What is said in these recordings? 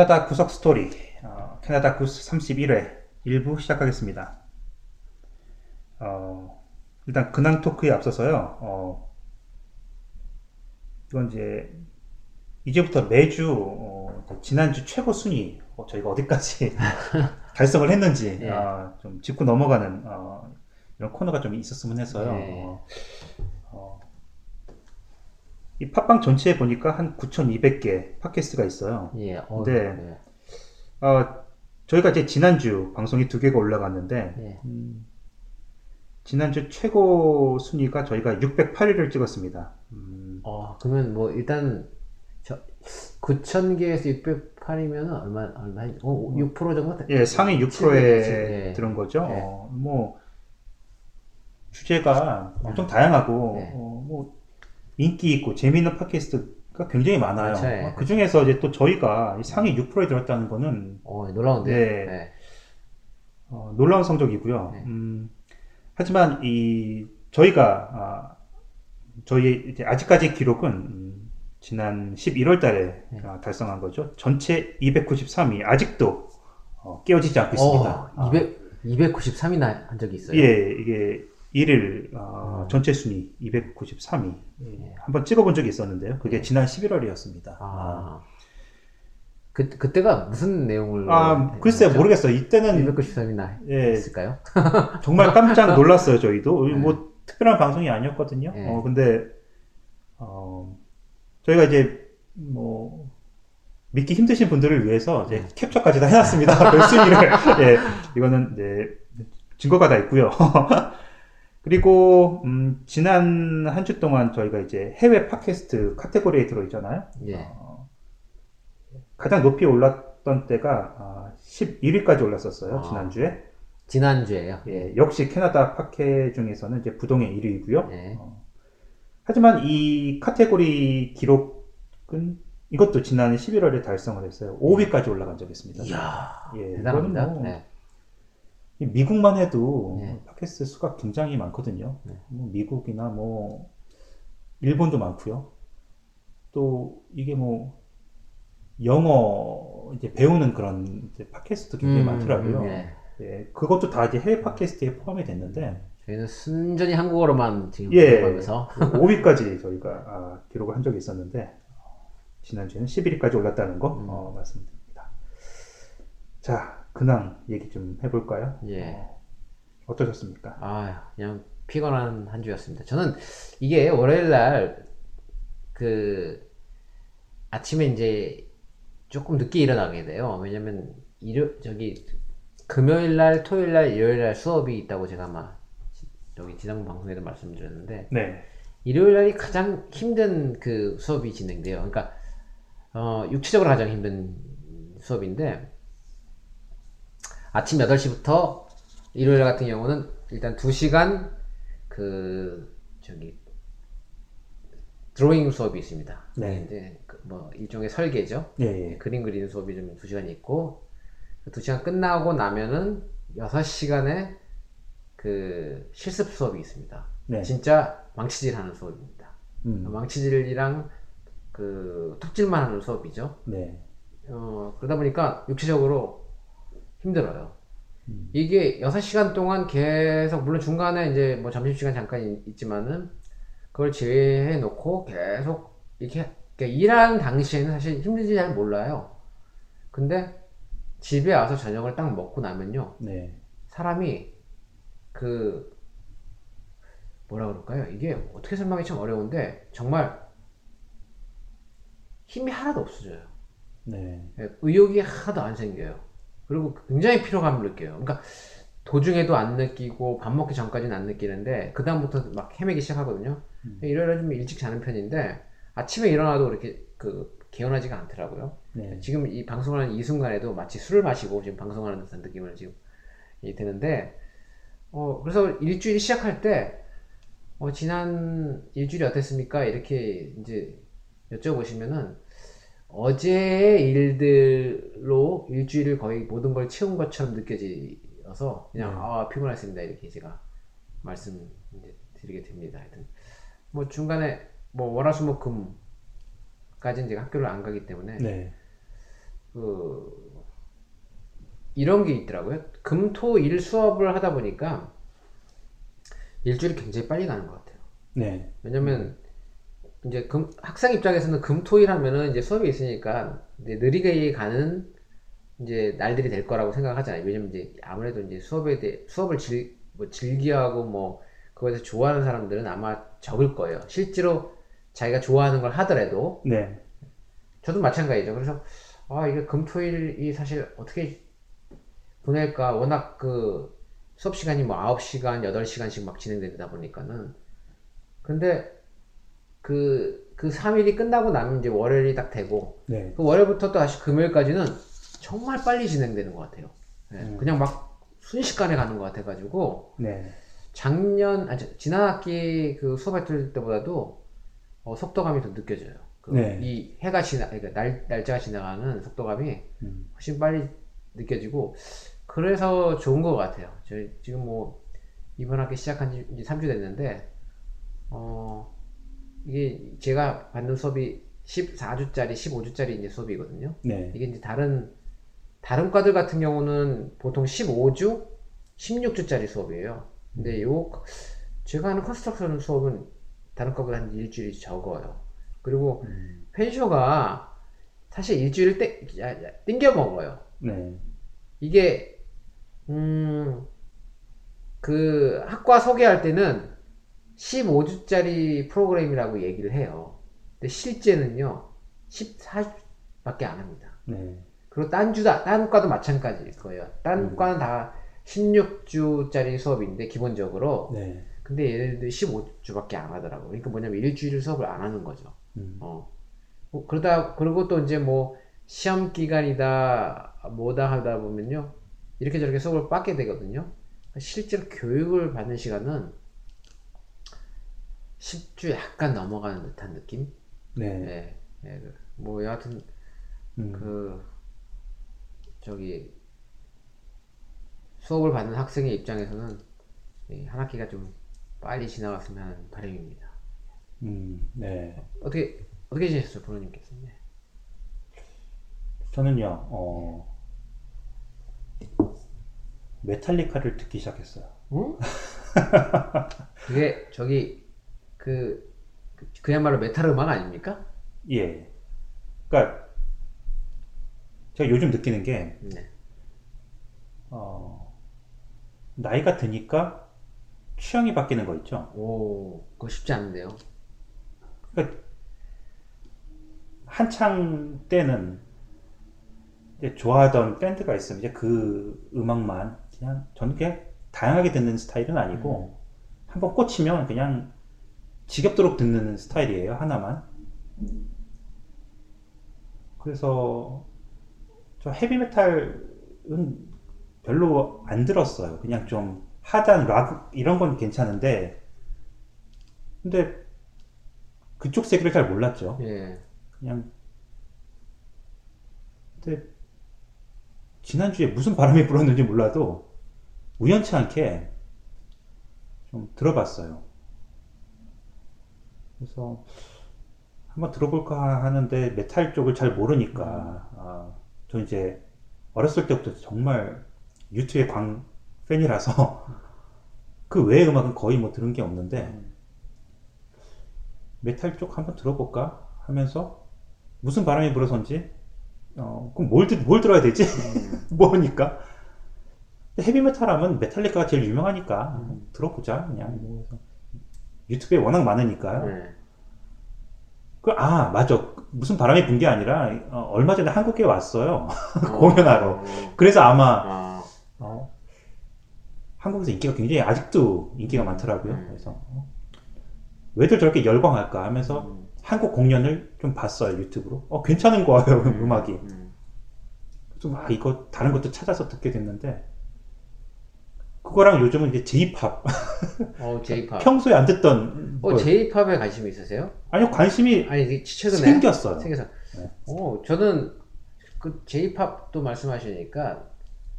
캐나다 구석 스토리 어, 캐나다 구스 31회 1부 시작하겠습니다. 어, 일단 근황 토크에 앞서서요. 어, 이건 이제 이제부터 매주 어, 지난주 최고 순위 어, 저희가 어디까지 달성을 했는지 예. 어, 좀 짚고 넘어가는 어, 이런 코너가 좀 있었으면 해서요. 예. 어, 어, 이 팟빵 전체에 보니까 한 9,200개 팟캐스트가 있어요. 예, 어, 네. 네. 어, 저희가 이제 지난주 방송이 두 개가 올라갔는데, 예. 음, 지난주 최고 순위가 저희가 608위를 찍었습니다. 음, 어, 그러면 뭐 일단 저 9,000개에서 608이면 얼마 얼마 어, 6% 정도? 예, 상위 6%에 칠백이지. 예. 들은 거죠. 예. 어, 뭐, 주제가 엄청 다양하고, 네. 어, 뭐, 인기 있고 재미있는 팟캐스트가 굉장히 많아요. 그쵸, 예. 그 중에서 이제 또 저희가 이 상위 6%에 들었다는 거는 어, 놀라운데. 네. 네. 어, 놀라운 성적이고요. 네. 음, 하지만 이 저희가 아, 저희 이제 아직까지 기록은 음, 지난 11월달에 네. 달성한 거죠. 전체 293위 아직도 어, 깨어지지 않고 있습니다. 어, 200 293이나 한 적이 있어요. 예, 이게 1일 어, 음. 전체 순위 293위 예. 한번 찍어본 적이 있었는데요. 그게 네. 지난 11월이었습니다. 아. 그 그때가 무슨 내용을 아, 글쎄 요 모르겠어요. 이때는 293이나 예. 했을까요? 정말 깜짝 놀랐어요, 저희도. 네. 뭐, 특별한 방송이 아니었거든요. 네. 어, 근데, 어, 저희가 이제, 뭐, 믿기 힘드신 분들을 위해서 이제 네. 캡처까지 다 해놨습니다. 별 순위를. 예, 이거는, 네, 증거가 다 있고요. 그리고, 음, 지난 한 주 동안 저희가 이제 해외 팟캐스트 카테고리에 들어있잖아요. 예. 어, 가장 높이 올랐던 때가 아, 11위까지 올랐었어요, 아. 지난주에. 지난주에요. 예, 역시 캐나다 팟캐 중에서는 이제 부동의 1위이고요. 예. 하지만 이 카테고리 기록은 이것도 지난 11월에 달성을 했어요. 5위까지 올라간 적이 있습니다. 이야. 예, 대단합니다. 뭐 네. 이 미국만 해도 네. 팟캐스트 수가 굉장히 많거든요. 네. 뭐 미국이나 뭐 일본도 많고요. 또 이게 뭐 영어 이제 배우는 그런 이제 팟캐스트도 굉장히 음, 많더라고요. 음, 예. 예, 그것도 다 이제 해외 팟캐스트에 포함이 됐는데 저희는 순전히 한국어로만 지금 예. 공부하면서 5위까지 저희가 아, 기록을 한 적이 있었는데 지난주에는 11위까지 올랐다는 거 음. 어, 말씀드립니다. 자, 근황 얘기 좀 해볼까요? 예. 어, 어떠셨습니까? 아, 그냥 피곤한 한 주였습니다. 저는 이게 월요일 날그 아침에 이제 조금 늦게 일어나게 돼요. 왜냐면 일요 저기 금요일 날, 토요일 날, 일요일 날 수업이 있다고 제가 아마 지- 저기 지난 방송에도 말씀드렸는데 네, 일요일 날이 가장 힘든 그 수업이 진행돼요. 그러니까 어, 육체적으로 가장 힘든 수업인데 아침 8시부터 일요일 같은 경우는 일단 2시간 그 저기 드로잉 수업이 있습니다. 네. 이제 그뭐 일종의 설계죠. 예, 예. 그림 그리는 수업이 좀 2시간 있고 2시간 끝나고 나면은 6시간의 그 실습 수업이 있습니다. 네. 진짜 망치질 하는 수업입니다. 음, 망치질이랑 그 톱질만 하는 수업이죠. 네, 어, 그러다 보니까 육체적으로 힘들어요. 음. 이게 6시간 동안 계속, 물론 중간에 이제 뭐 점심시간 잠깐 있- 있지만은 그걸 제외해 놓고 계속 이렇게 그러니까 일하는 당시에는 사실 힘든지 잘 몰라요. 근데 집에 와서 저녁을 딱 먹고 나면요. 네, 사람이 그 뭐라 그럴까요? 이게 어떻게 설명하기 참 어려운데 정말 힘이 하나도 없어져요. 네, 예, 의욕이 하나도 안 생겨요. 그리고 굉장히 피로감을 느껴요. 그러니까 도중에도 안 느끼고 밥 먹기 전까지는 안 느끼는데 그 다음부터 막 헤매기 시작하거든요. 음. 일요일에 좀 일찍 자는 편인데 아침에 일어나도 그렇게 그 개운하지가 않더라고요. 네, 지금 이 방송하는 이 순간에도 마치 술을 마시고 지금 방송하는 듯한 느낌을 지금 이 드는데 어 그래서 일주일 시작할 때 어, 지난 일주일이 어땠습니까? 이렇게 이제 여쭤보시면은 어제의 일들로 일주일을 거의 모든 걸 채운 것처럼 느껴져서 그냥 네. 아 피곤했습니다 이렇게 제가 말씀 이제 드리게 됩니다. 하여튼 뭐 중간에 뭐 월화수목금까지는 제가 학교를 안 가기 때문에 네, 그 이런 게 있더라고요. 금토일 수업을 하다 보니까 일주일이 굉장히 빨리 가는 것 같아요. 네. 왜냐면 이제 금, 학생 입장에서는 금토일 하면은 이제 수업이 있으니까 이제 느리게 가는 이제 날들이 될 거라고 생각하잖아요. 왜냐면 이제 아무래도 이제 수업에 대해 수업을 즐, 뭐 즐겨하고 뭐 그거에 대해서 좋아하는 사람들은 아마 적을 거예요. 실제로 자기가 좋아하는 걸 하더라도 네. 저도 마찬가지죠. 그래서 아 이게 금토일이 사실 어떻게 보낼까 워낙 그 수업 시간이 뭐 9시간, 8시간씩 막 진행되다 보니까는 근데 그, 그 3일이 끝나고 나면 이제 월요일이 딱 되고 네. 그 월요일부터 또 다시 금요일까지는 정말 빨리 진행되는 것 같아요. 예, 음. 그냥 막 순식간에 가는 것 같아가지고 네. 작년 아니 저- 지난 학기 그 수업할 때보다도 어, 속도감이 더 느껴져요. 그 네. 이 해가 지나 그러니까 날 날짜가 지나가는 속도감이 음. 훨씬 빨리 느껴지고 그래서 좋은 것 같아요. 저희 지금 뭐 이번 학기 시작한 지 이제 3주 됐는데 어 이게 제가 받는 수업이 14주짜리, 15주짜리 이제 수업이거든요. 네. 이게 이제 다른 다른 과들 같은 경우는 보통 15주, 16주짜리 수업이에요. 근데 요 제가 하는 construction 수업은 다른 과보다 한 일주일이 적어요. 그리고 음. 패션쇼가 사실 일주일을 땡, 땡겨 먹어요. 네. 이게 음, 그 학과 소개할 때는 15주짜리 프로그램이라고 얘기를 해요. 근데 실제는요 14주밖에 안 합니다. 네. 그리고 딴 주다 딴 과도 마찬가지일 거예요. 딴 음. 과는 다 16주짜리 수업인데 기본적으로 네. 근데 얘네들 15주밖에 안 하더라고. 그러니까 뭐냐면 일주일 수업을 안 하는 거죠. 음. 어. 뭐 그러다 그리고 또 이제 뭐 시험 기간이다 뭐다 하다 보면요 이렇게 저렇게 수업을 받게 되거든요. 실제로 교육을 받는 시간은 10주 약간 넘어가는 듯한 느낌. 네. 네. 네. 뭐 여하튼 음. 그 저기 수업을 받는 학생의 입장에서는 이한 학기가 좀 빨리 지나갔으면 하는 바람입니다. 음. 네. 어떻게 어떻게 지내셨어요, 부모님께서? 네. 저는요, 어, 메탈리카를 듣기 시작했어요. 응? 그게 저기 그 그- 그야말로 메탈 음악 아닙니까? 예. 그러니까 제가 요즘 느끼는 게 네. 어, 나이가 드니까 취향이 바뀌는 거 있죠. 오, 그거 쉽지 않은데요. 그러니까 한창 때는 좋아하던 밴드가 있으면 이제 그 음악만 그냥 저는 그냥 다양하게 듣는 스타일은 아니고 한번 꽂히면 그냥 지겹도록 듣는 스타일이에요 하나만. 그래서 저 헤비메탈은 별로 안 들었어요. 그냥 좀 하단 락 이런 건 괜찮은데 근데 그쪽 세계를 잘 몰랐죠. 예. 그냥 근데 지난주에 무슨 바람이 불었는지 몰라도 우연치 않게 좀 들어봤어요. 그래서 한번 들어볼까 하는데 메탈 쪽을 잘 모르니까 아, 저 이제 어렸을 때부터 정말 유튜브의 광 팬이라서 그 외의 음악은 거의 뭐 들은 게 없는데 메탈 쪽 한번 들어볼까 하면서 무슨 바람이 불어서인지 어 그럼 뭘, 들, 뭘 들어야 되지? 모르니까. 헤비메탈 하면 메탈리카가 제일 유명하니까 들어보자 그냥. 뭐 그래서 유튜브에 워낙 많으니까요. 네. 그, 아 맞아. 무슨 바람이 분 게 아니라 어, 얼마 전에 한국에 왔어요. 공연하러. 어, 그래서 아마 아, 어, 한국에서 인기가 굉장히 아직도 인기가 많더라고요. 음. 그래서 어, 왜들 저렇게 열광할까 하면서 음, 한국 공연을 좀 봤어요 유튜브로. 어 괜찮은 거예요 음 악이. 음. 좀 아 이거 다른 것도 찾아서 듣게 됐는데 그거랑 요즘은 이제 J-팝 어, J-팝. 평소에 안 듣던 어, 거- J-팝에 관심이 있으세요? 아니요 관심이 아니, 최근에 생겼어요 생겨서. 네. 오, 저는 그 J-팝도 말씀하시니까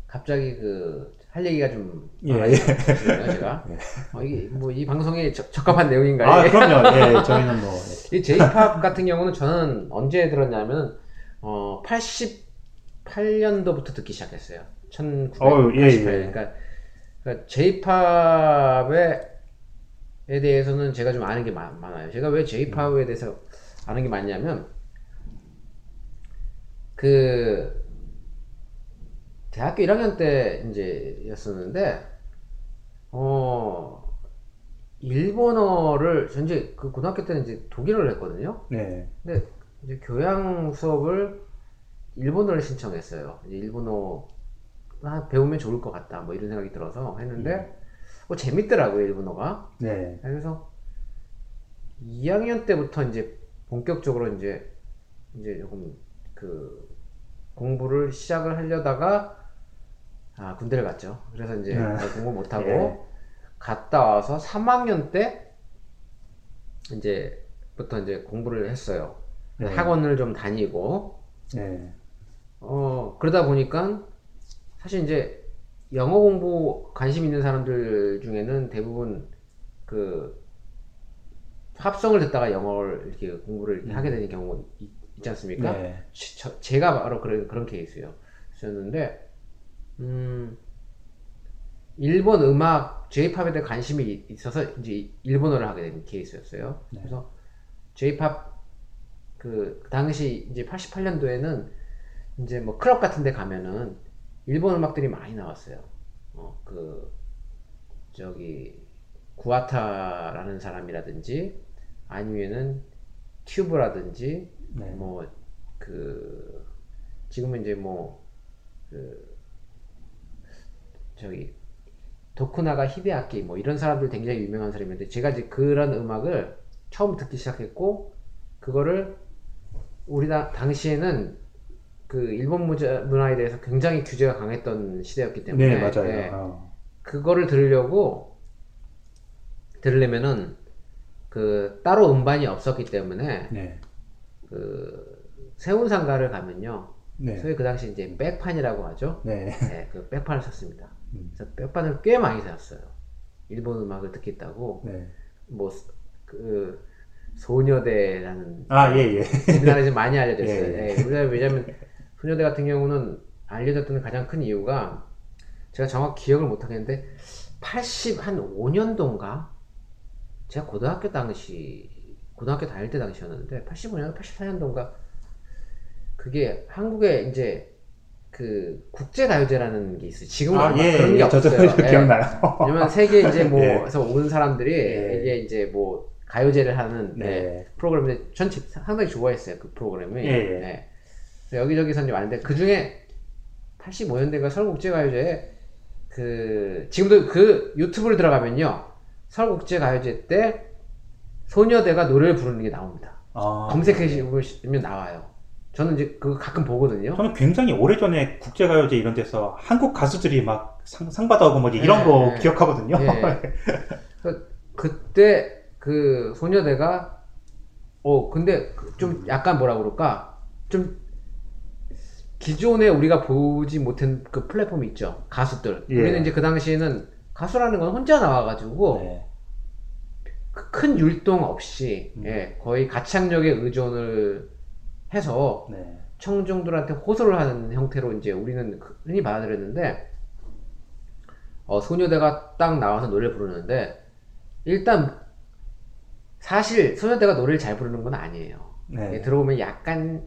갑자기 그 할 얘기가 좀 예, 예. 제가. 어, 이게 뭐 이 방송에 적, 적합한 내용인가요? 아 그럼요 예 저희는 뭐 이 J-팝 같은 경우는 저는 언제 들었냐면 어80 1988년도부터 듣기 시작했어요. 1988. 어우, 예, 예. 그러니까, 그러니까 J-팝에 대해서는 제가 좀 아는 게 많, 많아요. 제가 왜 J-팝에 대해서 아는 게 많냐면 그 대학교 1학년 때 이제였었는데 어 일본어를 전제 그 고등학교 때는 이제 독일어를 했거든요. 네. 근데 이제 교양 수업을 일본어를 신청했어요. 이제 일본어 아, 배우면 좋을 것 같다. 뭐 이런 생각이 들어서 했는데 뭐 재밌더라고요 일본어가. 네. 그래서 2학년 때부터 이제 본격적으로 이제 이제 조금 그 공부를 시작을 하려다가 아 군대를 갔죠. 그래서 이제 네. 공부 못 하고 예. 갔다 와서 3학년 때 이제부터 이제 공부를 했어요. 네. 학원을 좀 다니고 네. 어 그러다 보니까 사실 이제 영어 공부 관심 있는 사람들 중에는 대부분 그 합성을 듣다가 영어를 이렇게 공부를 이렇게 하게 되는 경우가 있, 지 않습니까? 네. 지- 저- 제가 바로 그런 그런 케이스예요. 였는데 음 일본 음악 J-팝에 대해 관심이 이- 있어서 이제 일본어를 하게 된 케이스였어요. 네. 그래서 J-팝 그 당시 이제 88년도에는 이제 뭐 클럽 같은 데 가면은 일본 음악들이 많이 나왔어요. 어, 그 저기 구아타라는 사람이라든지 아니면은 튜브라든지 네. 뭐그 지금은 이제 뭐그 저기 도쿠나가 히데아키 뭐 이런 사람들 굉장히 유명한 사람인데 제가 이제 그런 음악을 처음 듣기 시작했고 그거를 우리 다, 당시에는 그 일본 문화에 대해서 굉장히 규제가 강했던 시대였기 때문에 네, 맞아요. 예, 어. 그거를 들으려고 들으려면은 그 따로 음반이 없었기 때문에 네. 그 세운 상가를 가면요 네. 소위 그 당시 이제 백판이라고 하죠 네. 네, 그 백판을 샀습니다 음. 그래서 백판을 꽤 많이 샀어요 일본 음악을 듣겠다고 네. 뭐그 소녀대라는 아, 예, 예. 우리나라에서 많이 알려졌어요. 예, 예, 우리나라 왜냐면 소녀대 같은 경우는 알려졌던 가장 큰 이유가 제가 정확히 기억을 못 하겠는데 80 한 5년도인가 제가 고등학교 당시 고등학교 다닐 때 당시였는데 85년 84년도인가 그게 한국에 이제 그 국제 가요제라는 게 있어요. 지금은 아, 예, 그런 게 예. 저도 없어요. 예. 기억나요. 왜냐면 세계 이제 예. 뭐에서 온 사람들이 예. 이게 이제 뭐 가요제를 하는 네. 네, 프로그램인데 전 지- 상당히 좋아했어요 그 프로그램이. 예, 예. 네. 여기저기서 이제 왔는데 그 중에 85년대가 서울국제가요제에 그 지금도 그 유튜브를 들어가면요 서울국제가요제 때 소녀대가 노래를 부르는 게 나옵니다. 아, 검색해 보시면 나와요. 저는 이제 그거 가끔 보거든요. 저는 굉장히 오래전에 국제가요제 이런 데서 한국 가수들이 막 상, 상 받아오고 뭐지 이런 네, 거 네. 기억하거든요. 예. 그- 그때 그 소녀대가 어 근데 그좀 약간 뭐라 그럴까 좀 기존에 우리가 보지 못한 그 플랫폼이 있죠 가수들 예. 우리는 이제 그 당시에는 가수라는 건 혼자 나와가지고 네. 그큰 율동 없이 음. 예, 거의 가창력에 의존을 해서 네. 청중들한테 호소를 하는 형태로 이제 우리는 그- 흔히 받아들였는데 어, 소녀대가 딱 나와서 노래를 부르는데 일단 사실 소녀대가 노래를 잘 부르는 건 아니에요. 네. 예, 들어보면 약간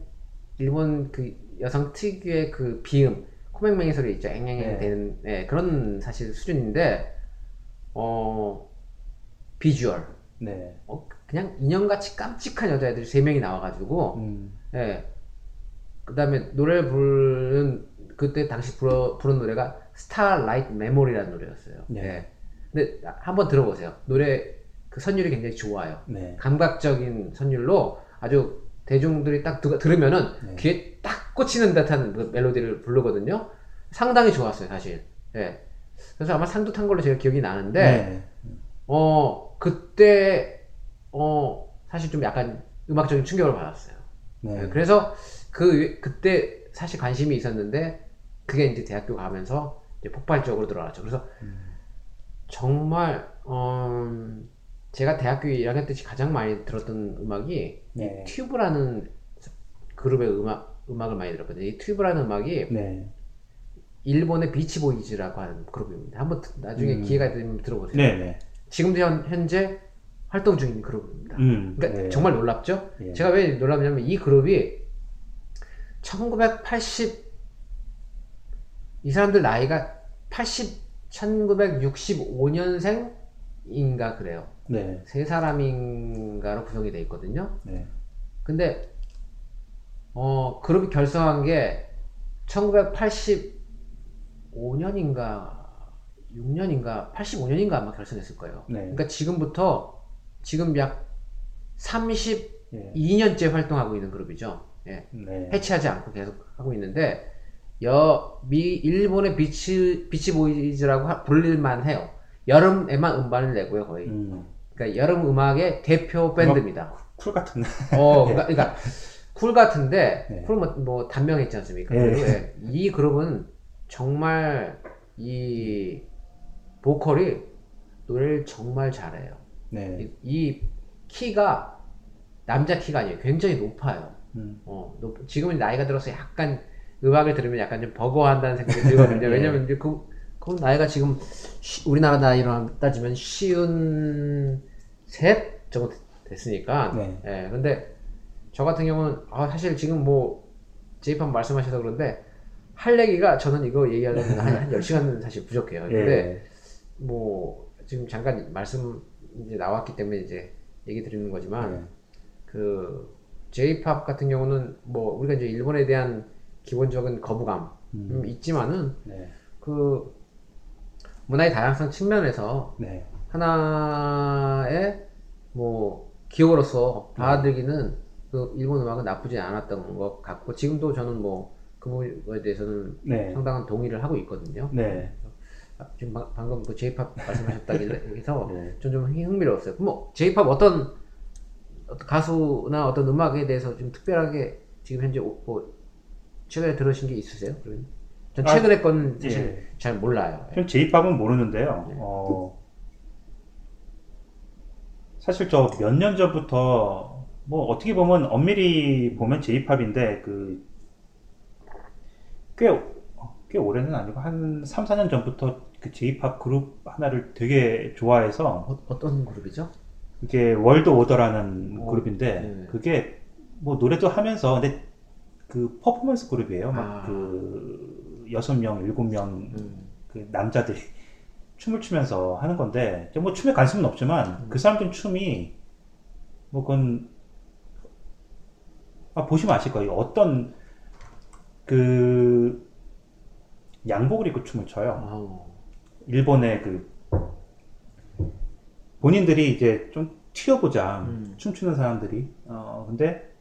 일본 그 여성 특유의 그 비음 코맹맹이 소리 있죠 앵앵앵 네. 되는 예, 그런 사실 수준인데 어 비주얼 네. 어, 그냥 인형같이 깜찍한 여자애들이 세 명이 나와가지고 음. 예. 그 다음에 노래 부르는, 그때 당시 불어, 부른 노래가 Starlight Memory라는 노래였어요. 네. 예. 근데 한번 들어보세요. 노래 그 선율이 굉장히 좋아요. 네. 감각적인 선율로 아주 대중들이 딱 들, 들으면은 네. 귀에 딱 꽂히는 듯한 그 멜로디를 부르거든요. 상당히 좋았어요, 사실. 예. 그래서 아마 상도 탄 걸로 제가 기억이 나는데, 네. 어, 그때, 어, 사실 좀 약간 음악적인 충격을 받았어요. 네. 네, 그래서 그 그때 사실 관심이 있었는데 그게 이제 대학교 가면서 이제 폭발적으로 들어갔죠. 그래서 음. 정말 음, 제가 대학교 1학년 때 가장 많이 들었던 음악이 네. 튜브라는 그룹의 음악 음악을 많이 들었거든요. 이 튜브라는 음악이 네. 일본의 비치보이즈라고 하는 그룹입니다. 한번 드- 나중에 음. 기회가 되면 들어보세요. 네, 네. 지금도 현, 현재 활동 중인 그룹입니다. 음. 그러니까 네. 정말 놀랍죠? 예. 제가 왜 놀랍냐면 이 그룹이 1980 이 사람들 나이가 80 1965년생 인가 그래요. 네. 세 사람인가로 구성이 돼 있거든요. 네. 근데 어 그룹이 결성한 게 1985년인가 6년인가 85년인가 아마 결성했을 거예요. 네. 그러니까 지금부터 지금 약 32년째 예. 활동하고 있는 그룹이죠. 예. 네. 해체하지 않고 계속 하고 있는데 여 미 일본의 비치 비치 보이즈라고 하- 부를만 해요. 여름에만 음반을 내고요 거의. 음. 그러니까 여름 음악의 대표 밴드입니다. 쿨 같은. 어, 그러니까, 그러니까 쿨 같은데 네. 쿨 뭐, 뭐 단명했지 않습니까? 네. 예, 이 그룹은 정말 이 보컬이 노래를 정말 잘해요. 네. 이, 이 키가 남자 키가 아니에요. 굉장히 높아요. 음. 어, 높- 지금은 나이가 들어서 약간 음악을 들으면 약간 좀 버거워한다는 생각이 들거든요. 예. 왜냐면 이제 그, 그 나이가 지금 쉬- 우리나라 나이로 따지면 쉬운 셋 정도 됐으니까. 네. 예, 근데 저 같은 경우는 아, 사실 지금 뭐 제이팝 말씀하셔서 그런데 할 얘기가 저는 이거 얘기하려면 한, 한 10시간은 사실 부족해요. 근데 예. 뭐 지금 잠깐 말씀 이제 나왔기 때문에 이제 얘기 드리는 거지만 네. 그 J-팝 같은 경우는 뭐 우리가 이제 일본에 대한 기본적인 거부감 음. 음, 있지만은 네. 그 문화의 다양성 측면에서 네. 하나의 뭐 기억으로서 받아들이기는 그 일본 음악은 나쁘지 않았던 것 같고 지금도 저는 뭐 그 부분에 대해서는 네. 상당한 동의를 하고 있거든요. 네. 아, 지금 방- 방금 그 J-팝 말씀하셨다길래 해서 네. 좀, 좀 흥미로웠어요. 뭐 J-팝 어떤, 어떤 가수나 어떤 음악에 대해서 좀 특별하게 지금 현재 오- 뭐 최근에 들으신 게 있으세요? 그러면? 전 아, 최근에 건 사실 예. 잘 몰라요. 전 J-팝은 모르는데요. 네. 어, 사실 저 몇 년 전부터 뭐 어떻게 보면 엄밀히 보면 J-팝인데 그 꽤, 어, 꽤 오래는 아니고 한 3, 4년 전부터 그 J-팝 그룹 하나를 되게 좋아해서 어, 떤 그룹이죠? 그게 월드 오더라는 어, 그룹인데 네. 그게 뭐 노래도 하면서 근데 그 퍼포먼스 그룹이에요. 아. 막그 여섯 명, 일곱 명 음. 그 남자들이 춤을 추면서 하는 건데 뭐 춤에 관심은 없지만 그 사람들 춤이 뭐 그건 아, 보시면 아실 거예요. 어떤 그 양복을 입고 춤을 춰요. 아우. 일본의 그 본인들이 이제 좀 튀어보자 음. 춤추는 사람들이 어 근데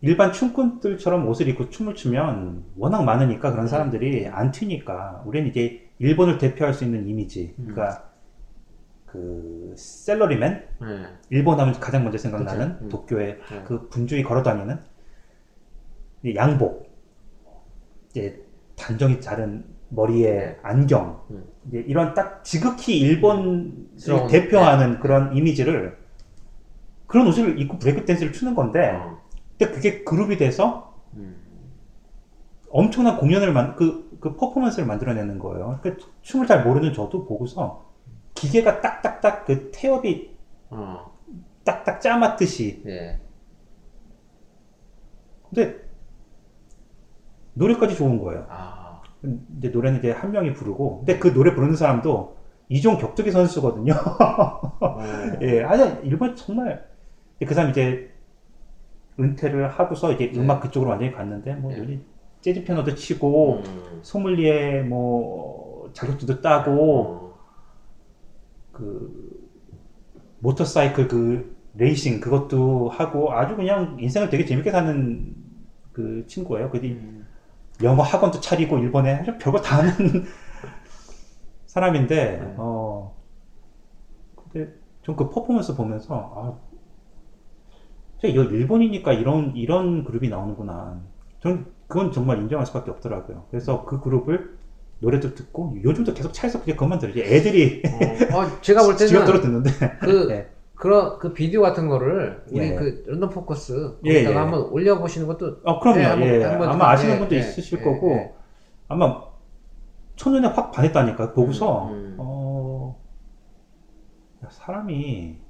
일반 춤꾼들처럼 옷을 입고 춤을 추면 워낙 많으니까 그런 사람들이 안 튀니까 우리는 이제 일본을 대표할 수 있는 이미지 음. 그러니까 그 셀러리맨 네. 일본 하면 가장 먼저 생각나는 그쵸. 음. 도쿄에 네. 그 분주히 걸어다니는 이 양복, 이제 단정히 자른 머리에 네. 안경, 음. 이제 이런 딱 지극히 일본을 스러운, 대표하는 네. 그런 이미지를 그런 옷을 입고 브레이크 댄스를 추는 건데, 어. 근데 그게 그룹이 돼서 음. 엄청난 공연을 만, 그, 그 퍼포먼스를 만들어내는 거예요. 그 춤을 잘 모르는 저도 보고서 기계가 딱딱딱 그 태엽이 어. 딱딱 짜맞듯이 예. 근데 노래까지 좋은 거예요. 아. 이제 노래는 이제 한 명이 부르고, 근데 그 노래 부르는 사람도 이종 격투기 선수거든요. 어. 예, 아니 일본 정말 그 사람 이제 은퇴를 하고서 이제 네. 음악 그쪽으로 완전히 갔는데 뭐 네. 요즘 재즈 피아노도 치고 음. 소믈리에 뭐 자격증도 따고 어. 그 모터사이클 그 레이싱 그것도 하고 아주 그냥 인생을 되게 재밌게 사는 그 친구예요. 근데 음. 영어 학원도 차리고 일본에 아주 별거 다 하는 사람인데 네. 어 근데 좀 그 퍼포먼스 보면서 아 이거 일본이니까 이런 이런 그룹이 나오는구나. 전 그건 정말 인정할 수밖에 없더라고요. 그래서 그 그룹을 노래도 듣고 요즘도 계속 차에서 그게 그것만 들지. 애들이 어, 어, 제가 볼 때는 듣는데 그 네. 그런 그 비디오 같은 거를 우리 예. 그 런던 포커스 예, 거기다가 예. 한번 올려 보시는 것도 어, 그럼요. 네, 한번- 예. 한번 아마 아시는 예, 분도 예, 있으실 예, 거고, 예. 아마 첫눈에 확 반했다니까, 보고서, 음, 음. 어, 야, 사람이 야,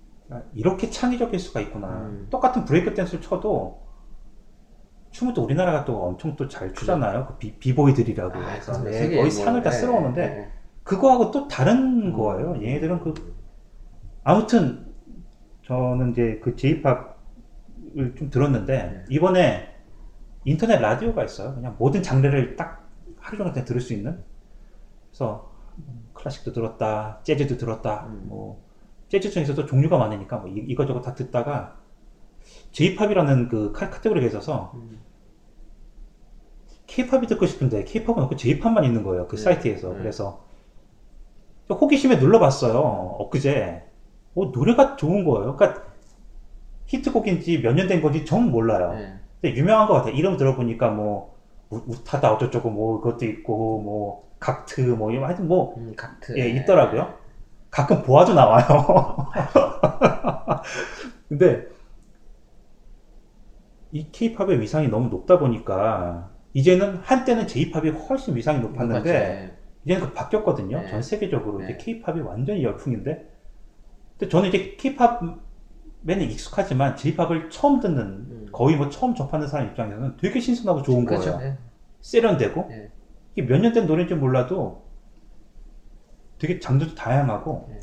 이렇게 창의적일 수가 있구나. 음. 똑같은 브레이크 댄스를 쳐도, 춤을 또 우리나라가 또 엄청 또 잘 추잖아요. 그 비, 비보이들이라고. 아, 해서. 예, 세계 거의 뭐, 상을 다 예, 쓸어오는데, 예, 예. 그거하고 또 다른 음. 거예요. 얘네들은 그 아무튼 저는 이제 그 J-팝을 좀 들었는데 네. 이번에 인터넷 라디오가 있어요. 그냥 모든 장르를 딱 하루 종일 들을 수 있는. 그래서 클래식도 들었다, 재즈도 들었다. 음. 뭐 재즈 중에서도 종류가 많으니까 뭐 이- 이거저거 다 듣다가 J-팝이라는 그 카- 카테고리가 있어서 음. K-팝이 듣고 싶은데 K-팝은 없고 J-팝만 있는 거예요. 그 네. 사이트에서. 네. 그래서 호기심에 눌러봤어요. 엊그제. 어, 노래가 좋은 거예요. 그러니까 히트곡인지 몇 년 된 건지 정 몰라요. 예. 근데 유명한 것 같아요. 이름 들어보니까 뭐 우- 우타다 어쩌고저쩌고 뭐 그것도 있고 뭐 각트 뭐 이런 하여튼 뭐 음, 각트. 예, 있더라고요. 가끔 보아도 나와요. 근데 이 케이팝의 위상이 너무 높다 보니까 이제는 한때는 제이팝이 훨씬 위상이 높았는데 맞죠. 이제는 그 바뀌었거든요. 네. 전 세계적으로 이제 네. 케이팝이 완전히 열풍인데 근데 저는 이제 케이팝에는 익숙하지만 제이팝을 처음 듣는 음. 거의 뭐 처음 접하는 사람 입장에서는 되게 신선하고 좋은 그렇죠. 거예요. 예. 세련되고 예. 이게 몇 년 된 노래인지 몰라도 되게 장르도 다양하고 네.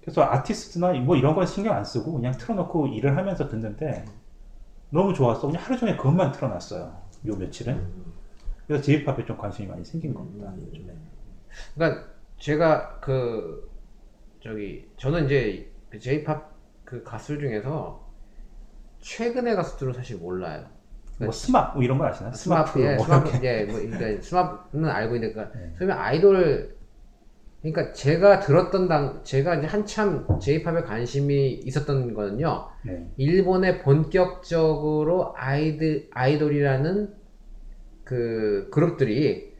그래서 아티스트나 뭐 이런 건 신경 안 쓰고 그냥 틀어놓고 일을 하면서 듣는데 너무 좋았어 그냥 하루 종일 그것만 틀어놨어요 요 며칠은 그래서 제이팝에 좀 관심이 많이 생긴 겁니다 요즘에 그러니까 제가 그 저기 저는 이제 그 J-pop 그 가수 중에서 최근의 가수들은 사실 몰라요. 뭐 스마프 뭐 이런 거 아시나요? 스마프, 예, 뭐 스마프. 예, 뭐, 그러니까 스마프는 알고 있는데, 그러니까, 네. 소위 아이돌, 그러니까 제가 들었던 당, 제가 이제 한참 J-pop에 관심이 있었던 거는요, 네. 일본의 본격적으로 아이들, 아이돌이라는 그 그룹들이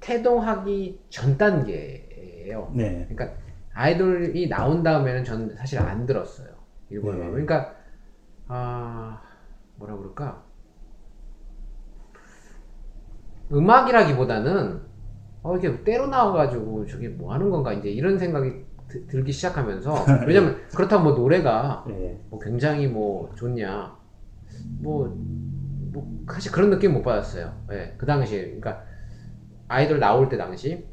태동하기 전 단계예요. 네. 그러니까 아이돌이 나온 다음에는 저는 사실 안 들었어요. 일본 네. 음악. 그러니까 아 뭐라 그럴까? 음악이라기보다는 어 이게 때로 나와가지고 저게 뭐 하는 건가 이제 이런 생각이 드- 들기 시작하면서 왜냐면 그렇다고 뭐 노래가 네. 뭐 굉장히 뭐 좋냐 뭐, 뭐 사실 그런 느낌 못 받았어요. 예, 그 당시에 그러니까 아이돌 나올 때 당시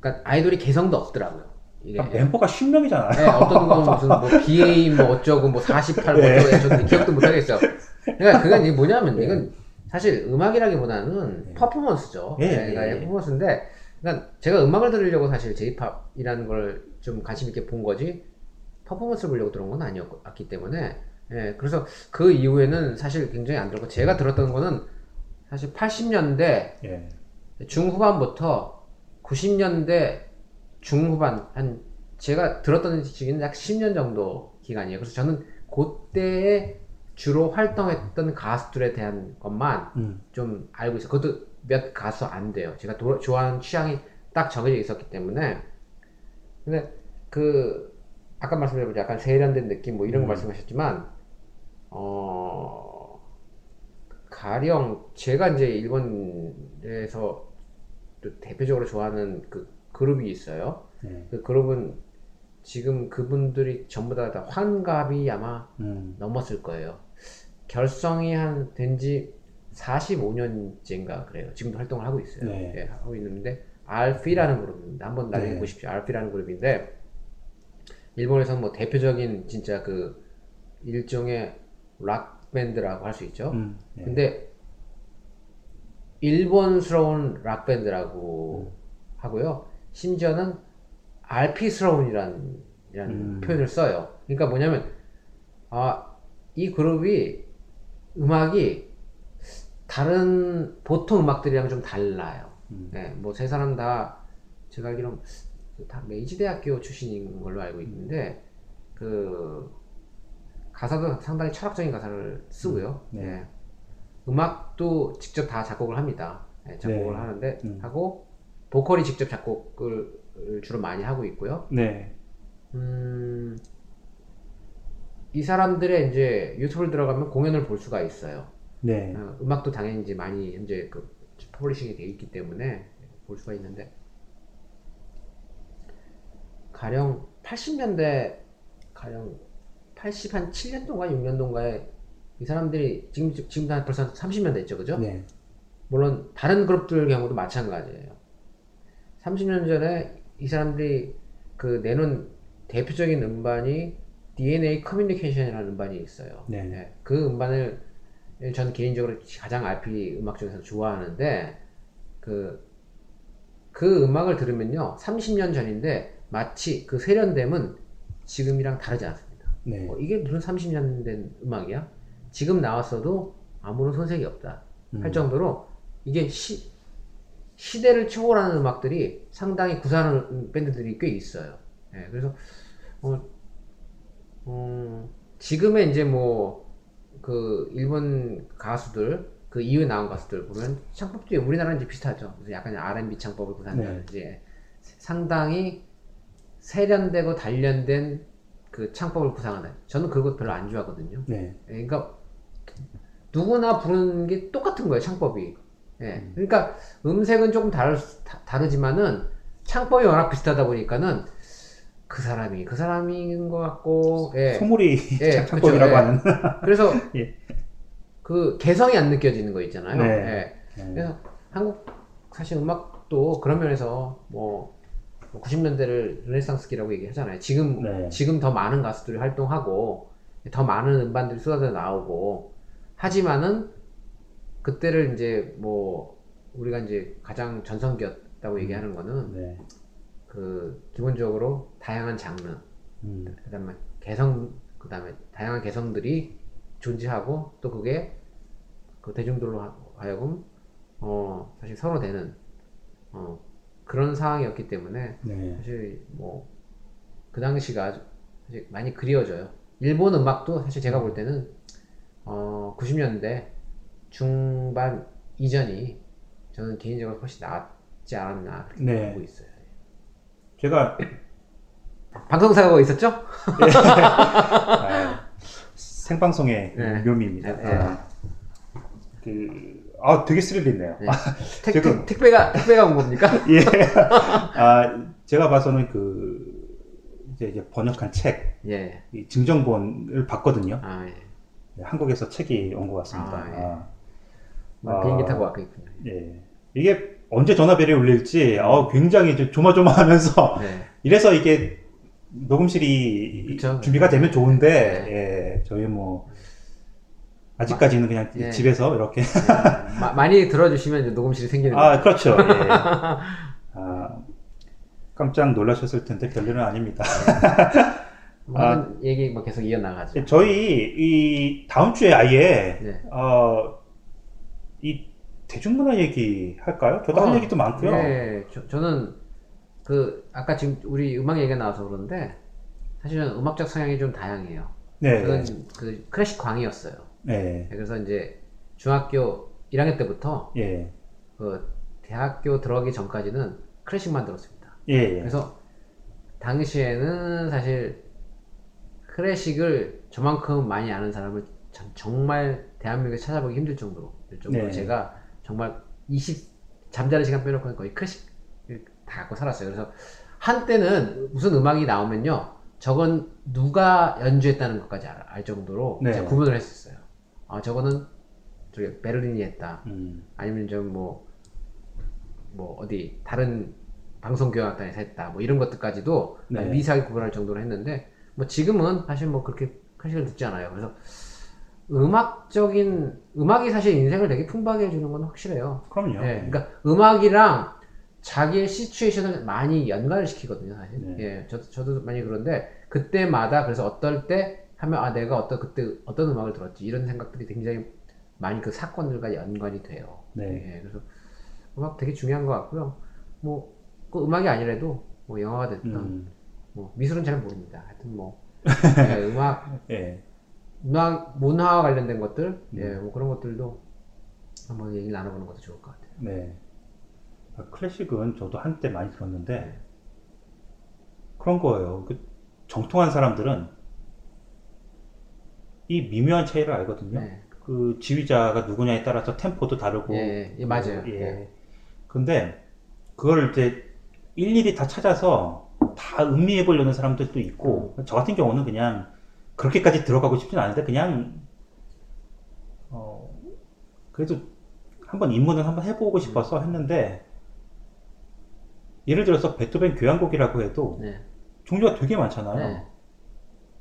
그러니까 아이돌이 개성도 없더라고요. 이게 아, 멤버가 10명이잖아요 예, 어떤 건 무슨 뭐 BA 뭐 어쩌고 뭐 48, 뭐 네. 어쩌고 저도 기억도 못 하겠어요. 그러니까 그건 이게 뭐냐면 네. 이건 사실 음악이라기보다는 네. 퍼포먼스죠. 예, 예, 그러니까 예. 퍼포먼스인데 그러니까 제가 음악을 들으려고 사실 J-팝이라는 걸 좀 관심 있게 본 거지 퍼포먼스를 보려고 들어온 건 아니었기 때문에 예, 그래서 그 이후에는 사실 굉장히 안 들었고 제가 들었던 거는 사실 80년대 예. 중후반부터 90년대 중후반 한 제가 들었던 시기는 약 10년 정도 기간이에요. 그래서 저는 그때에 주로 활동했던 가수들에 대한 것만 음. 좀 알고 있어요. 그것도 몇 가수 안 돼요. 제가 도- 좋아하는 취향이 딱 정해져 있었기 때문에. 근데 그 아까 말씀드린 약간 세련된 느낌 뭐 이런 거 음. 말씀하셨지만 어 가령 제가 이제 일본에서 또 대표적으로 좋아하는 그 그룹이 있어요. 네. 그 그룹은 지금 그분들이 전부 다, 다 환갑이 아마 음. 넘었을 거예요. 결성이 한 된 지 45년째인가 그래요. 지금도 활동을 하고 있어요. 네. 예, 하고 있는데 알피라는 그룹입니다. 한번 나중에 네. 보십시오. 알피라는 그룹인데 일본에서 뭐 대표적인 진짜 그 일종의 락 밴드라고 할 수 있죠. 음. 네. 근데 일본스러운 락 밴드라고 하고요. 심지어는 RP스러운이라는 이라는 음. 표현을 써요. 그러니까 뭐냐면 아 이 그룹이 음악이 다른 보통 음악들이랑 좀 달라요. 음. 네, 뭐 세 사람 다 제가 알기로는 다 메이지 대학교 출신인 걸로 알고 있는데 그 가사도 상당히 철학적인 가사를 쓰고요. 네. 네. 음악도 직접 다 작곡을 합니다. 네, 작곡을 네. 하는데 음. 하고 보컬이 직접 작곡을 주로 많이 하고 있고요. 네. 음, 이 사람들의 이제 유튜브를 들어가면 공연을 볼 수가 있어요. 네. 어, 음악도 당연히 이제 많이 현재 그 publishing이 돼 있기 때문에 볼 수가 있는데 가령 80년대 가령 80 한 7년도인가 6년도인가에 이 사람들이 지금 지금 다 벌써 30년 됐죠, 그죠? 네. 물론 다른 그룹들 경우도 마찬가지예요. 30년 전에 이 사람들이 그 내놓은 대표적인 음반이 DNA 커뮤니케이션이라는 음반이 있어요. 네. 예, 그 음반을 저는 개인적으로 가장 RP 음악 중에서 좋아하는데 그, 그 음악을 들으면요 30년 전인데 마치 그 세련됨은 지금이랑 다르지 않습니다. 네. 어, 이게 무슨 30년 된 음악이야? 지금 나왔어도 아무런 손색이 없다. 음. 할 정도로 이게 시, 시대를 초월하는 음악들이 상당히 구사하는 밴드들이 꽤 있어요. 예, 그래서 어, 음, 지금의 이제 뭐 그 일본 가수들 그 이후에 나온 가수들 보면 창법도 우리나라는 이제 비슷하죠. 약간 R&B 창법을 구사한다든지 네. 상당히 세련되고 단련된 그 창법을 구상한다. 저는 그것 별로 안 좋아하거든요. 네. 예, 그러니까 누구나 부르는 게 똑같은 거예요 창법이 예 그러니까 음색은 조금 다를 수- 다, 다르지만은 창법이 워낙 비슷하다 보니까는 그 사람이 그 사람인 것 같고 예 소몰이 예, 창법이라고 그쵸, 예. 하는. 그래서 예. 그 개성이 안 느껴지는 거 있잖아요 네. 예 그래서 한국 사실 음악도 그런 면에서 뭐 90년대를 르네상스기라고 얘기하잖아요. 지금 네. 지금 더 많은 가수들이 활동하고 더 많은 음반들이 쏟아져 나오고 하지만은 그때를 이제 뭐 우리가 이제 가장 전성기였다고 얘기하는 거는 네. 그 기본적으로 다양한 장르 음. 그다음에 개성 그다음에 다양한 개성들이 존재하고 또 그게 그 대중들로 하- 하여금 어 사실 서로 되는 어 그런 상황이었기 때문에 네. 사실 뭐 그 당시가 아주 사실 많이 그리워져요. 일본 음악도 사실 제가 볼 때는 어 90년대 중반 이전이 저는 개인적으로 훨씬 낫지 않았나 그렇게 네. 보고 있어요. 제가 방송사고 있었죠? 아, 생방송의 네. 묘미입니다. 네, 네. 아, 그, 아, 되게 스릴 있네요. 네. 아, 택, 지금- 택, 택배가 택배가 온 겁니까? 예. 아, 제가 봐서는 그, 이제, 번역한 책, 예. 이 증정본을 봤거든요. 아 예. 네, 한국에서 책이 온 것 같습니다. 아, 예. 아, 뭐 아. 비행기 타고 왔겠군요. 예. 이게 언제 전화벨이 울릴지, 어, 굉장히 좀 조마조마하면서, 네. 이래서 이게 녹음실이 그쵸. 준비가 되면 좋은데, 네. 예, 저희 뭐, 아직까지는 그냥 예. 집에서 이렇게. 네. 마- 많이 들어주시면 이제 녹음실이 생기는. 아, 그렇죠. 예. 아, 깜짝 놀라셨을 텐데 별일은 아닙니다. 뭐 하는 얘기 뭐 계속 이어나가죠. 저희 이 다음 주에 아예 네. 어, 이 대중문화 얘기 할까요? 저도 할 어, 얘기도 많고요. 네, 저, 저는 그 아까 지금 우리 음악 얘기가 나와서 그러는데 사실은 음악적 성향이 좀 다양해요. 네. 저는 그 클래식 광이었어요. 네. 그래서 이제 중학교 1학년 때부터 예. 그 대학교 들어가기 전까지는 클래식만 들었습니다. 예. 예. 그래서 당시에는 사실 클래식을 저만큼 많이 아는 사람을 참- 정말 대한민국에 찾아보기 힘들 정도로 될 정도로 네. 제가 정말 20 잠자는 시간 빼놓고는 거의 클래식을 다 갖고 살았어요. 그래서 한때는 무슨 음악이 나오면요, 저건 누가 연주했다는 것까지 알, 알 정도로 네. 제가 구분을 했었어요. 아 저거는 저기 베를린이 했다. 음. 아니면 좀 뭐, 뭐, 어디, 다른 방송교향악단에서 했다. 뭐 이런 것들까지도 네. 미세하게 구분할 정도로 했는데, 뭐 지금은 사실 뭐 그렇게 클래식을 듣지 않아요. 그래서 음악적인, 음악이 사실 인생을 되게 풍부하게 해주는 건 확실해요. 그럼요. 예, 그러니까 음악이랑 자기의 시츄에이션을 많이 연관을 시키거든요, 사실. 네. 예, 저도, 저도 많이 그런데, 그때마다 그래서 어떨 때 하면, 아, 내가 어떤, 그때 어떤 음악을 들었지. 이런 생각들이 굉장히 많이 그 사건들과 연관이 돼요. 네. 예, 그래서 음악 되게 중요한 것 같고요. 뭐, 그 음악이 아니라도, 뭐, 영화가 됐든, 음. 뭐, 미술은 잘 모릅니다. 하여튼 뭐, 예, 음악, 예. 음악, 문화와 관련된 것들, 예, 음. 뭐 그런 것들도 한번 얘기를 나눠보는 것도 좋을 것 같아요. 네. 아, 클래식은 저도 한때 많이 들었는데 네. 그런 거예요. 그 정통한 사람들은 이 미묘한 차이를 알거든요. 네. 그 지휘자가 누구냐에 따라서 템포도 다르고. 예, 예, 맞아요. 예. 예. 근데 그걸 이제 일일이 다 찾아서 다 음미해 보려는 사람들도 있고 저 같은 경우는 그냥 그렇게까지 들어가고 싶진 않은데 그냥 어 그래도 한번 입문을 한번 해보고 싶어서 했는데 예를 들어서 베토벤 교향곡이라고 해도 네. 종류가 되게 많잖아요.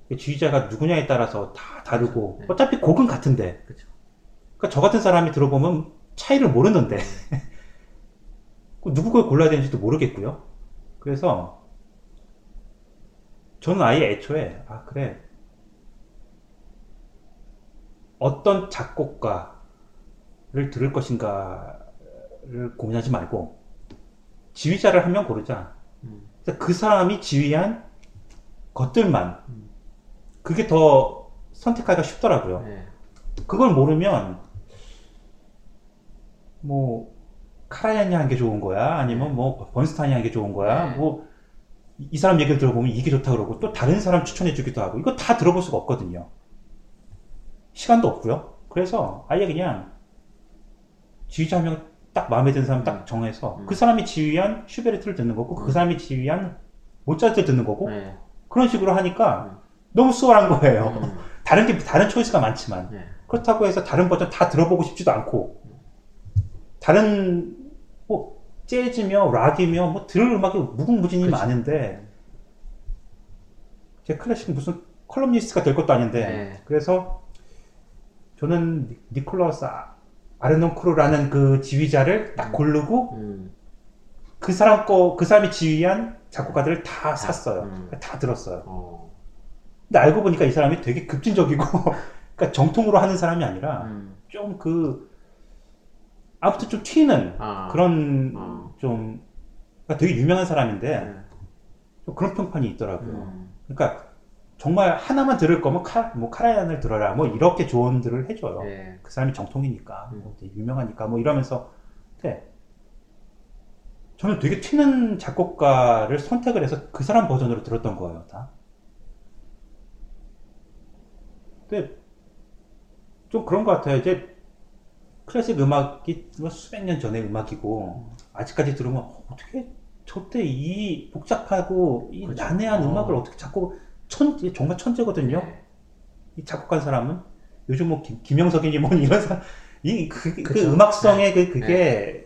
네. 지휘자가 누구냐에 따라서 다 다르고 네. 어차피 곡은 같은데 그쵸. 그러니까 저 같은 사람이 들어보면 차이를 모르는데 그 누구 걸 골라야 되는지도 모르겠고요. 그래서 저는 아예 애초에 아 그래 어떤 작곡가를 들을 것인가를 고민하지 말고 지휘자를 한 명 고르자. 음. 그 사람이 지휘한 것들만 음. 그게 더 선택하기가 쉽더라고요. 네. 그걸 모르면 뭐 카라얀이 한 게 좋은 거야 아니면 뭐 번스타인이 한 게 좋은 거야 네. 뭐이 사람 얘기를 들어보면 이게 좋다 그러고 또 다른 사람 추천해 주기도 하고 이거 다 들어볼 수가 없거든요 시간도 없고요 그래서 아예 그냥 지휘자 한 명 딱 마음에 드는 사람 딱 정해서 음. 그 사람이 지휘한 슈베르트를 듣는 거고 그 음. 사람이 지휘한 모차르트를 듣는 거고 네. 그런 식으로 하니까 음. 너무 수월한 거예요 음. 다른 게 다른 choice가 많지만 네. 그렇다고 해서 다른 버전 다 들어보고 싶지도 않고 다른 뭐 재즈며 락이며 뭐 들을 음악이 무궁무진히 그치. 많은데 제 클래식 무슨 칼럼니스트가 될 것도 아닌데 네. 그래서 저는 니- 니콜라우스 아- 아르논크루라는 그 지휘자를 딱 고르고 음. 그 사람 거 그 사람이 지휘한 작곡가들을 다 샀어요 음. 다 들었어요 어. 근데 알고 보니까 이 사람이 되게 급진적이고 그러니까 정통으로 하는 사람이 아니라 음. 좀 그 아무튼 좀 튀는 아. 그런 아. 좀 그러니까 되게 유명한 사람인데 네. 좀 그런 평판이 있더라고요. 음. 그러니까 정말 하나만 들을 거면 카, 뭐 카라얀을 들어라 뭐 이렇게 조언들을 해줘요. 네. 그 사람이 정통이니까 음. 뭐 유명하니까 뭐 이러면서 근데 저는 되게 튀는 작곡가를 선택을 해서 그 사람 버전으로 들었던 거예요 다. 근데 좀 그런 것 같아요. 이제 클래식 음악이 뭐 수백 년 전의 음악이고 아직까지 들으면 어, 어떻게 저때 이 복잡하고 이 그렇죠. 난해한 어. 음악을 어떻게 작곡 천 정말 천재거든요. 네. 이 작곡한 사람은 요즘 뭐 김, 김영석이니 뭐 이런 사람 이 그 그 그쵸. 음악성의 그 그게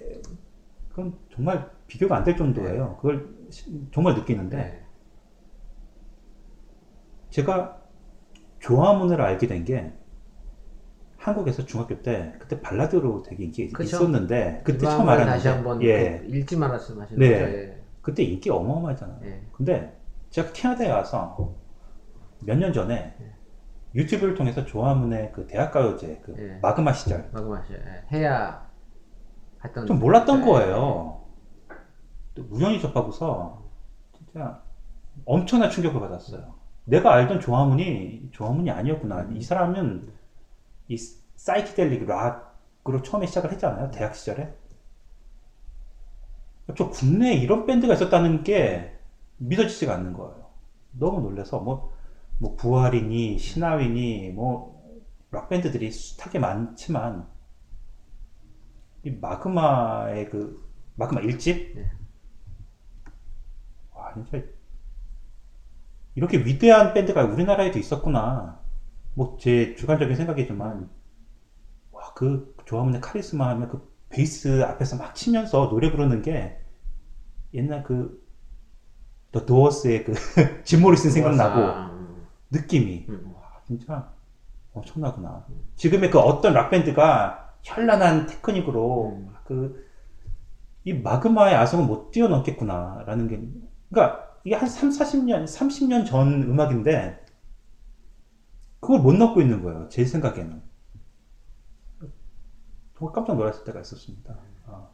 그건 정말 비교가 안 될 정도예요. 그걸 시- 정말 느끼는데 네. 제가 조화문을 알게 된 게 한국에서 중학교 때 그때 발라드로 되게 인기 그쵸. 있었는데 그때 처음 한번 다시 알았는데 한번 예 그 읽지 말았으면 하시는 네. 거죠. 예. 그때 인기 어마어마했잖아요. 예. 근데 제가 캐나다에 와서 몇 년 전에 예. 유튜브를 통해서 조화문의 그 대학가요제 그 예. 마그마 시절 마그마시 예. 해야 했던 좀 몰랐던 예. 거예요. 또 우연히 접하고서 진짜 엄청난 충격을 받았어요. 내가 알던 조화문이 조화문이 아니었구나. 이 사람은 이 사이키델릭 락으로 처음에 시작을 했잖아요. 대학 시절에. 저 국내에 이런 밴드가 있었다는 게 믿어지지가 않는 거예요. 너무 놀라서 뭐, 뭐 부활이니 신화위니 뭐 락밴드들이 숱하게 많지만 이 마그마의 그 마그마 1집 네. 와 진짜 이렇게 위대한 밴드가 우리나라에도 있었구나 뭐 제 주관적인 생각이지만 와 그 조화문의 카리스마 하면 그 베이스 앞에서 막 치면서 노래 부르는 게 옛날 그 더 도어스의 그 짐 모리슨 생각나고 아, 음. 느낌이 음. 와, 진짜 엄청나구나. 지금의 그 어떤 락밴드가 현란한 테크닉으로 음. 그, 이 마그마의 아성을 못 뛰어넘겠구나. 라는 게, 그러니까 이게 한 3, 40년, 30년 전 음악인데, 그걸 못 넘고 있는 거예요. 제 생각에는. 정말 깜짝 놀랐을 때가 있었습니다. 아,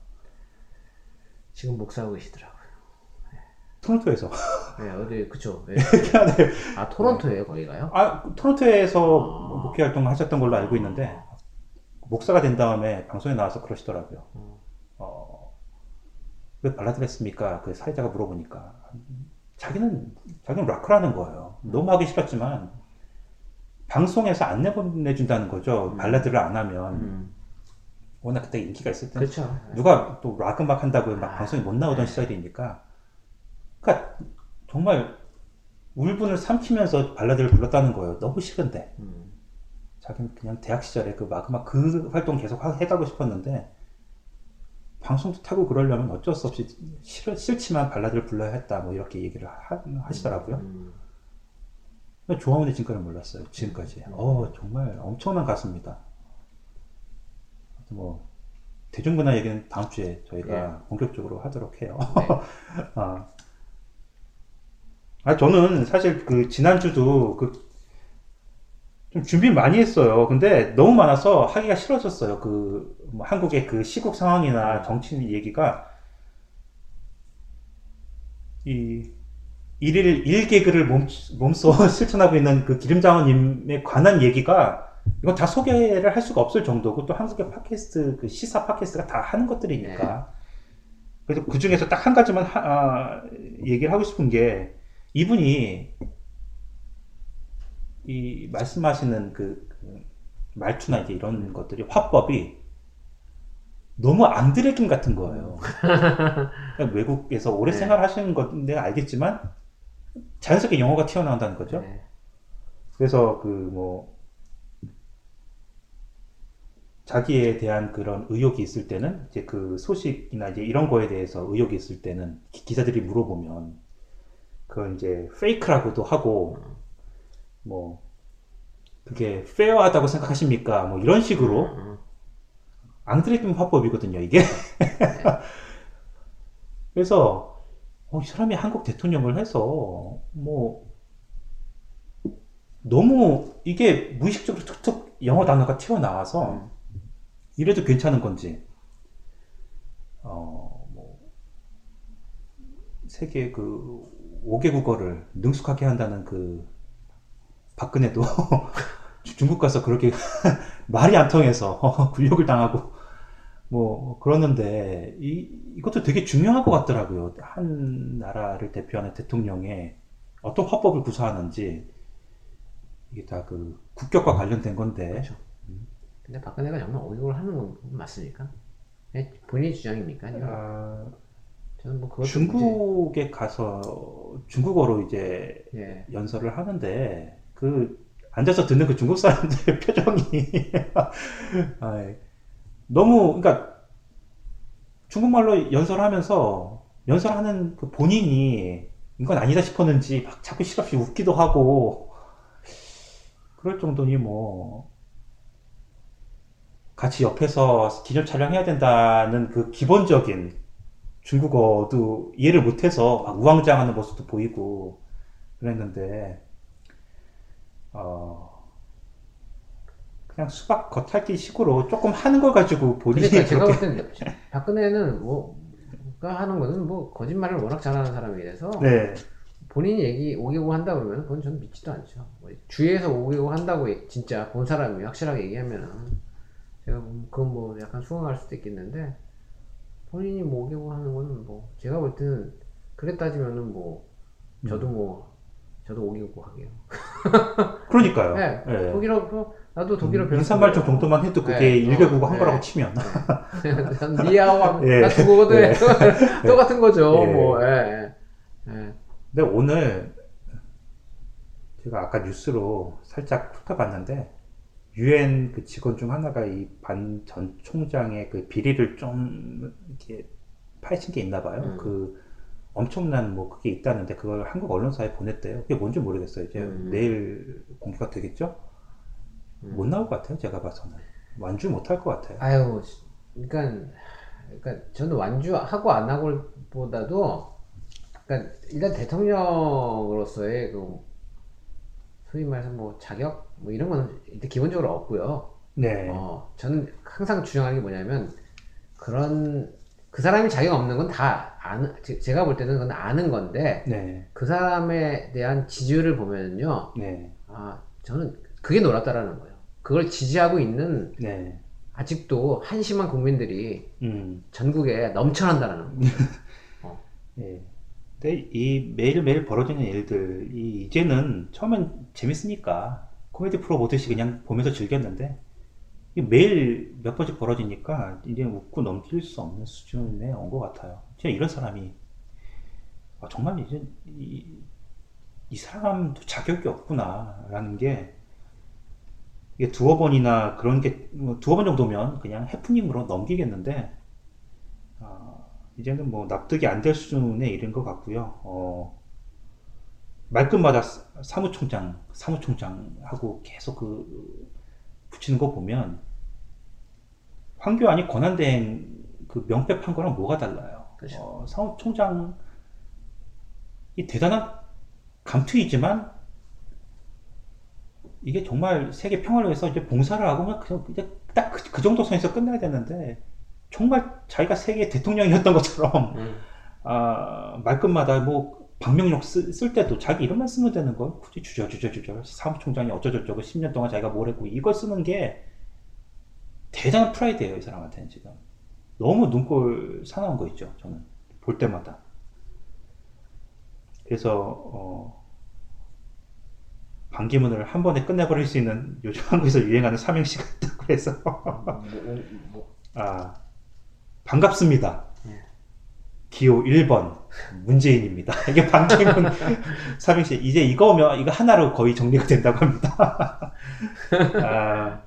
지금 목사하고 계시더라고요. 토론토에서. 네, 어디 그쵸? 예. 캐나다에. 아 토론토에 거기가요? 아, 토론토에서 아. 목회 활동을 하셨던 걸로 알고 있는데, 목사가 된 다음에 방송에 나와서 그러시더라고요. 음. 어, 왜 발라드를 했습니까? 그 사회자가 물어보니까. 자기는, 자기는 락커라는 거예요. 너무 하기 싫었지만 방송에서 안 내보내준다는 거죠. 발라드를 안 하면 음. 워낙 그때 인기가 있을 때 그렇죠. 누가 또 락 음악 한다고 막 아, 방송에 못 나오던 네. 시절이니까 그러니까 정말 울분을 삼키면서 발라드를 불렀다는 거예요. 너무 싫은데 음. 자기는 그냥 대학 시절에 그막 음악 그 활동 계속 하- 해가고 싶었는데 방송도 타고 그러려면 어쩔 수 없이 싫, 싫지만 발라드를 불러야 했다 뭐 이렇게 얘기를 하, 하시더라고요. 음. 조항원의 진가를 몰랐어요. 지금까지. 어 정말 엄청난 가수입니다. 뭐 대중문화 얘기는 다음 주에 저희가 본격적으로 하도록 해요. 네. 아. 아, 저는 사실 그 지난주도 그 좀 준비 많이 했어요. 근데 너무 많아서 하기가 싫어졌어요. 그 뭐 한국의 그 시국 상황이나 정치 얘기가 이 일일 일개그를 몸, 몸소 실천하고 있는 그 기름장원님에 관한 얘기가 이건 다 소개를 할 수가 없을 정도고 또 한국의 팟캐스트 그 시사 팟캐스트가 다 하는 것들이니까 그래서 그 중에서 딱 한 가지만 하- 아, 얘기를 하고 싶은 게 이분이 이 말씀하시는 그, 그 말투나 이제 이런 것들이 화법이 너무 앙드레김 같은 거예요. 그러니까 외국에서 오래 네. 생활하시는 건데 알겠지만 자연스럽게 영어가 튀어나온다는 거죠. 네. 그래서 그 뭐 자기에 대한 그런 의혹이 있을 때는 이제 그 소식이나 이제 이런 거에 대해서 의혹이 있을 때는 기- 기자들이 물어보면 그걸 이제 페이크라고도 하고 뭐 그게 페어하다고 생각하십니까? 뭐 이런 식으로 음. 앙드레김 화법이거든요, 이게. 그래서, 어, 이 사람이 한국 대통령을 해서, 뭐, 너무 이게 무의식적으로 툭툭 영어 단어가 튀어나와서, 이래도 괜찮은 건지, 어, 뭐, 세계 그 5개 국어를 능숙하게 한다는 그, 박근혜도 중국 가서 그렇게 말이 안 통해서 굴욕을 당하고 뭐 그러는데 이 이것도 되게 중요한 것 같더라고요. 한 나라를 대표하는 대통령의 어떤 화법을 구사하는지 이게 다 그 국격과 관련된 건데 그렇죠. 근데 박근혜가 정말 오격을 하는 건 맞습니까? 네, 본인의 주장입니까? 아니면 아, 저는 뭐 중국에 가서 중국어로 이제 이제- 예. 연설을 하는데 그 앉아서 듣는 그 중국 사람들의 표정이 아이, 너무 그러니까 중국말로 연설하면서 연설하는 그 본인이 이건 아니다 싶었는지 막 자꾸 실없이 웃기도 하고 그럴 정도니 뭐 같이 옆에서 기념 촬영해야 된다는 그 기본적인 중국어도 이해를 못해서 막 우왕좌왕하는 모습도 보이고 그랬는데 어 그냥 수박 겉핥기 식으로 조금 하는 걸 가지고 본인이 그러니까 제가 그렇게 볼 때는 박근혜는 뭐가 하는 거는 뭐 거짓말을 워낙 잘하는 사람이라서 네 본인이 얘기 오개고 한다 그러면 그건 저는 믿지도 않죠. 뭐 주위에서 오개고 한다고 얘- 진짜 본 사람이 확실하게 얘기하면은 제가 보면 그건 뭐 약간 수긍할 수도 있겠는데 본인이 뭐 오개고 하는 거는 뭐 제가 볼 때는 그래 따지면은 뭐 저도 뭐 저도 오개고 하게요. 그러니까요 네, 네. 독일어 그 나도 독일어 배웠어요. 인사말좀 정도만 해도 그게 네, 일개국어 어, 한 네. 거라고 치면 니아오 예. 나 중국어도 해. 예. 똑같은 거죠. 예. 뭐 예. 예. 예. 근데 오늘 제가 아까 뉴스로 살짝 훑어봤는데 유엔 그 직원 중 하나가 이 반 전 총장의 그 비리를 좀 이렇게 파헤친 게 있나 봐요. 음. 그 엄청난 뭐 그게 있다는데 그걸 한국 언론사에 보냈대요. 그게 뭔지 모르겠어요. 이제 음. 내일 공개가 되겠죠? 음. 못 나올 것 같아요. 제가 봐서는 완주 못 할 것 같아요. 아유, 그러니까, 그러니까 저는 완주하고 안 하고보다도, 그러니까 일단 대통령으로서의 그 소위 말해서 뭐 자격 뭐 이런 거는 일단 기본적으로 없고요. 네. 어, 저는 항상 주장하는 게 뭐냐면 그런 그 사람이 자격 없는 건 다 아는 제- 제가 볼 때는 그건 아는 건데 네. 그 사람에 대한 지지율을 보면은요, 네. 아 저는 그게 놀랍다라는 거예요. 그걸 지지하고 있는 네. 아직도 한심한 국민들이 음. 전국에 넘쳐난다는 거. 예. 근데 이 매일매일 벌어지는 일들이 이제는 처음엔 재밌으니까 코미디 프로 보듯이 그냥 보면서 즐겼는데 매일 몇 번씩 벌어지니까 이제 웃고 넘길 수 없는 수준에 온 것 같아요. 진짜 이런 사람이 아, 정말 이제 이, 이 사람도 자격이 없구나라는 게 이게 두어 번이나 그런 게뭐 두어 번 정도면 그냥 해프닝으로 넘기겠는데 아, 이제는 뭐 납득이 안 될 수준에 이른 것 같고요. 어, 말끝마다 사- 사무총장, 사무총장 하고 계속 그 붙이는 거 보면 황교안이 권한대행 그 명패 판 거랑 뭐가 달라요? 그렇죠. 어, 사무총장이 대단한 감투이지만 이게 정말 세계 평화를 위해서 이제 봉사를 하고 그냥 그냥 이제 딱그 정도 선에서 끝나야 되는데 정말 자기가 세계 대통령이었던 것처럼 음. 아, 말끝마다 뭐 방명록 쓰- 쓸 때도 자기 이름만 쓰면 되는 걸 굳이 주저주저주저 사무총장이 어쩌저쩌고 10년 동안 자기가 뭘 했고 이걸 쓰는 게 대단한 프라이드예요 이 사람한테는 지금. 너무 눈꼴 사나운 거 있죠 저는. 볼 때마다. 그래서 어, 반기문을 한 번에 끝내버릴 수 있는 요즘 한국에서 유행하는 삼행시가 있다고 해서. 뭐, 뭐, 뭐, 아, 반갑습니다. 예. 기호 1번 문재인입니다. 이게 반기문 삼행시 이제 이거면 이거 하나로 거의 정리가 된다고 합니다. 아,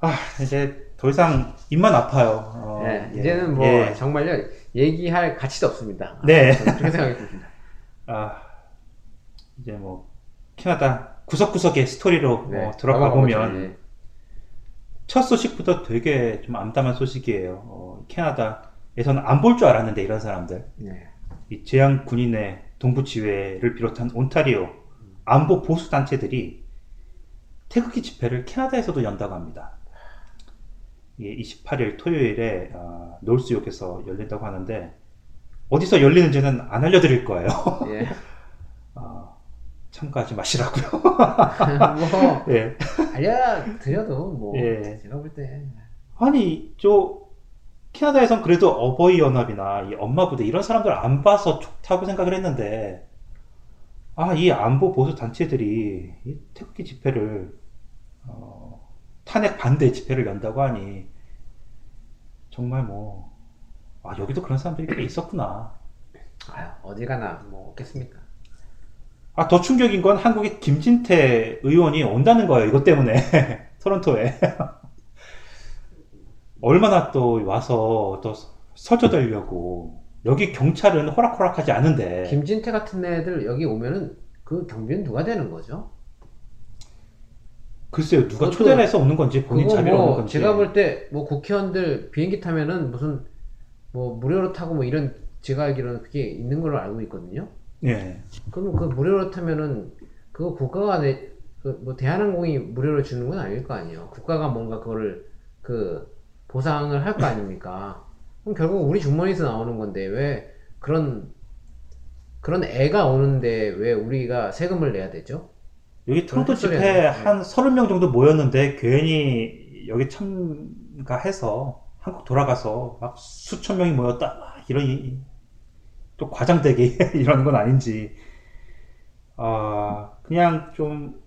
아, 이제 더 이상 입만 아파요. 어, 예, 예. 이제는 뭐 예. 정말요 얘기할 가치도 없습니다. 아, 네. 그렇게 생각이 듭니다. 아, 이제 뭐 캐나다 구석구석의 스토리로 네, 어, 들어가. 보면 예. 첫 소식부터 되게 좀 암담한 소식이에요. 어, 캐나다에서는 안 볼 줄 알았는데 이런 사람들. 네. 이 재향 군인의 동부 지회를 비롯한 온타리오 안보 보수 단체들이 태극기 집회를 캐나다에서도 연다고 합니다. 이게 28일 토요일에 아, 노스욕에서 열린다고 하는데 어디서 열리는지는 안 알려드릴 거예요. 예. 아, 참가하지 마시라고요. 뭐 예. 알려드려도 뭐 예. 제가 볼 때 아니 저 캐나다에선 그래도 어버이 연합이나 이 엄마 부대 이런 사람들 안 봐서 좋다고 생각을 했는데 아 이 안보 보수 단체들이 이 태극기 집회를 어, 탄핵 반대 집회를 연다고 하니 정말 뭐 아, 여기도 그런 사람들이 꽤 있었구나. 아유, 어디 가나 뭐 없겠습니까? 아, 더 충격인 건 한국의 김진태 의원이 온다는 거예요. 이것 때문에. 토론토에. 얼마나 또 와서 또 설쳐대려고. 여기 경찰은 호락호락하지 않은데. 김진태 같은 애들 여기 오면은 그 경비는 누가 되는 거죠? 글쎄요, 누가 초대를 해서 오는 건지 본인 자비로 오는 뭐 건지. 제가 볼 때 뭐 국회의원들 비행기 타면은 무슨 뭐 무료로 타고 뭐 이런 제가 알기로는 그게 있는 걸로 알고 있거든요. 예. 그러면 그 무료로 타면은 그거 국가가 내, 그 뭐 대한항공이 무료로 주는 건 아닐 거 아니에요. 국가가 뭔가 그거를 그 보상을 할 거 아닙니까? 그럼 결국 우리 주머니에서 나오는 건데 왜 그런 그런 애가 오는데 왜 우리가 세금을 내야 되죠? 여기 그런 집회. 한 30명 정도 모였는데 괜히 여기 참가해서 한국 돌아가서 막 수천 명이 모였다 막 이런 이- 또 과장되게 이러는 건 아닌지 아 그냥 좀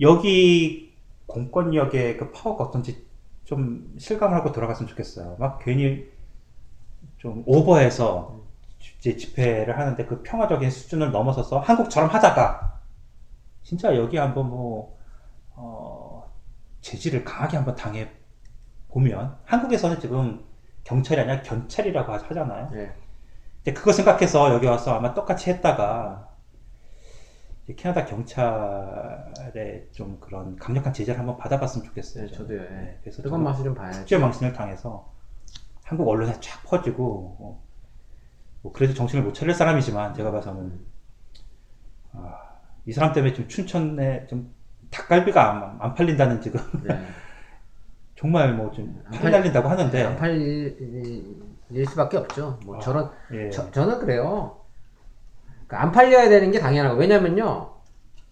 여기 공권력의 그 파워가 어떤지 좀 실감을 하고 돌아갔으면 좋겠어요. 막 괜히 좀 오버해서 이제 집회를 하는데 그 평화적인 수준을 넘어서서 한국처럼 하다가 진짜 여기 한번 뭐, 어, 제지를 강하게 한번 당해 보면, 한국에서는 지금 경찰이 아니라 견찰이라고 하- 하잖아요. 네. 그거 생각해서 여기 와서 아마 똑같이 했다가, 이제 캐나다 경찰의 좀 그런 강력한 제재를 한번 받아봤으면 좋겠어요. 네, 저도요. 예. 네, 그래서 뜨거운 맛을 좀 봐야죠. 국제 망신을 당해서 한국 언론에 쫙 퍼지고 어, 뭐 그래도 정신을 못 차릴 사람이지만 제가 봐서는 아, 이 사람 때문에 좀 춘천에 좀 닭갈비가 안, 안 팔린다는 지금 네. 정말 뭐좀안 팔이 팔- 날린다고 하는데 안 팔릴 일 수밖에 없죠. 뭐 아, 저런 예. 저, 저는 그래요. 그러니까 안 팔려야 되는 게 당연하고 왜냐면요.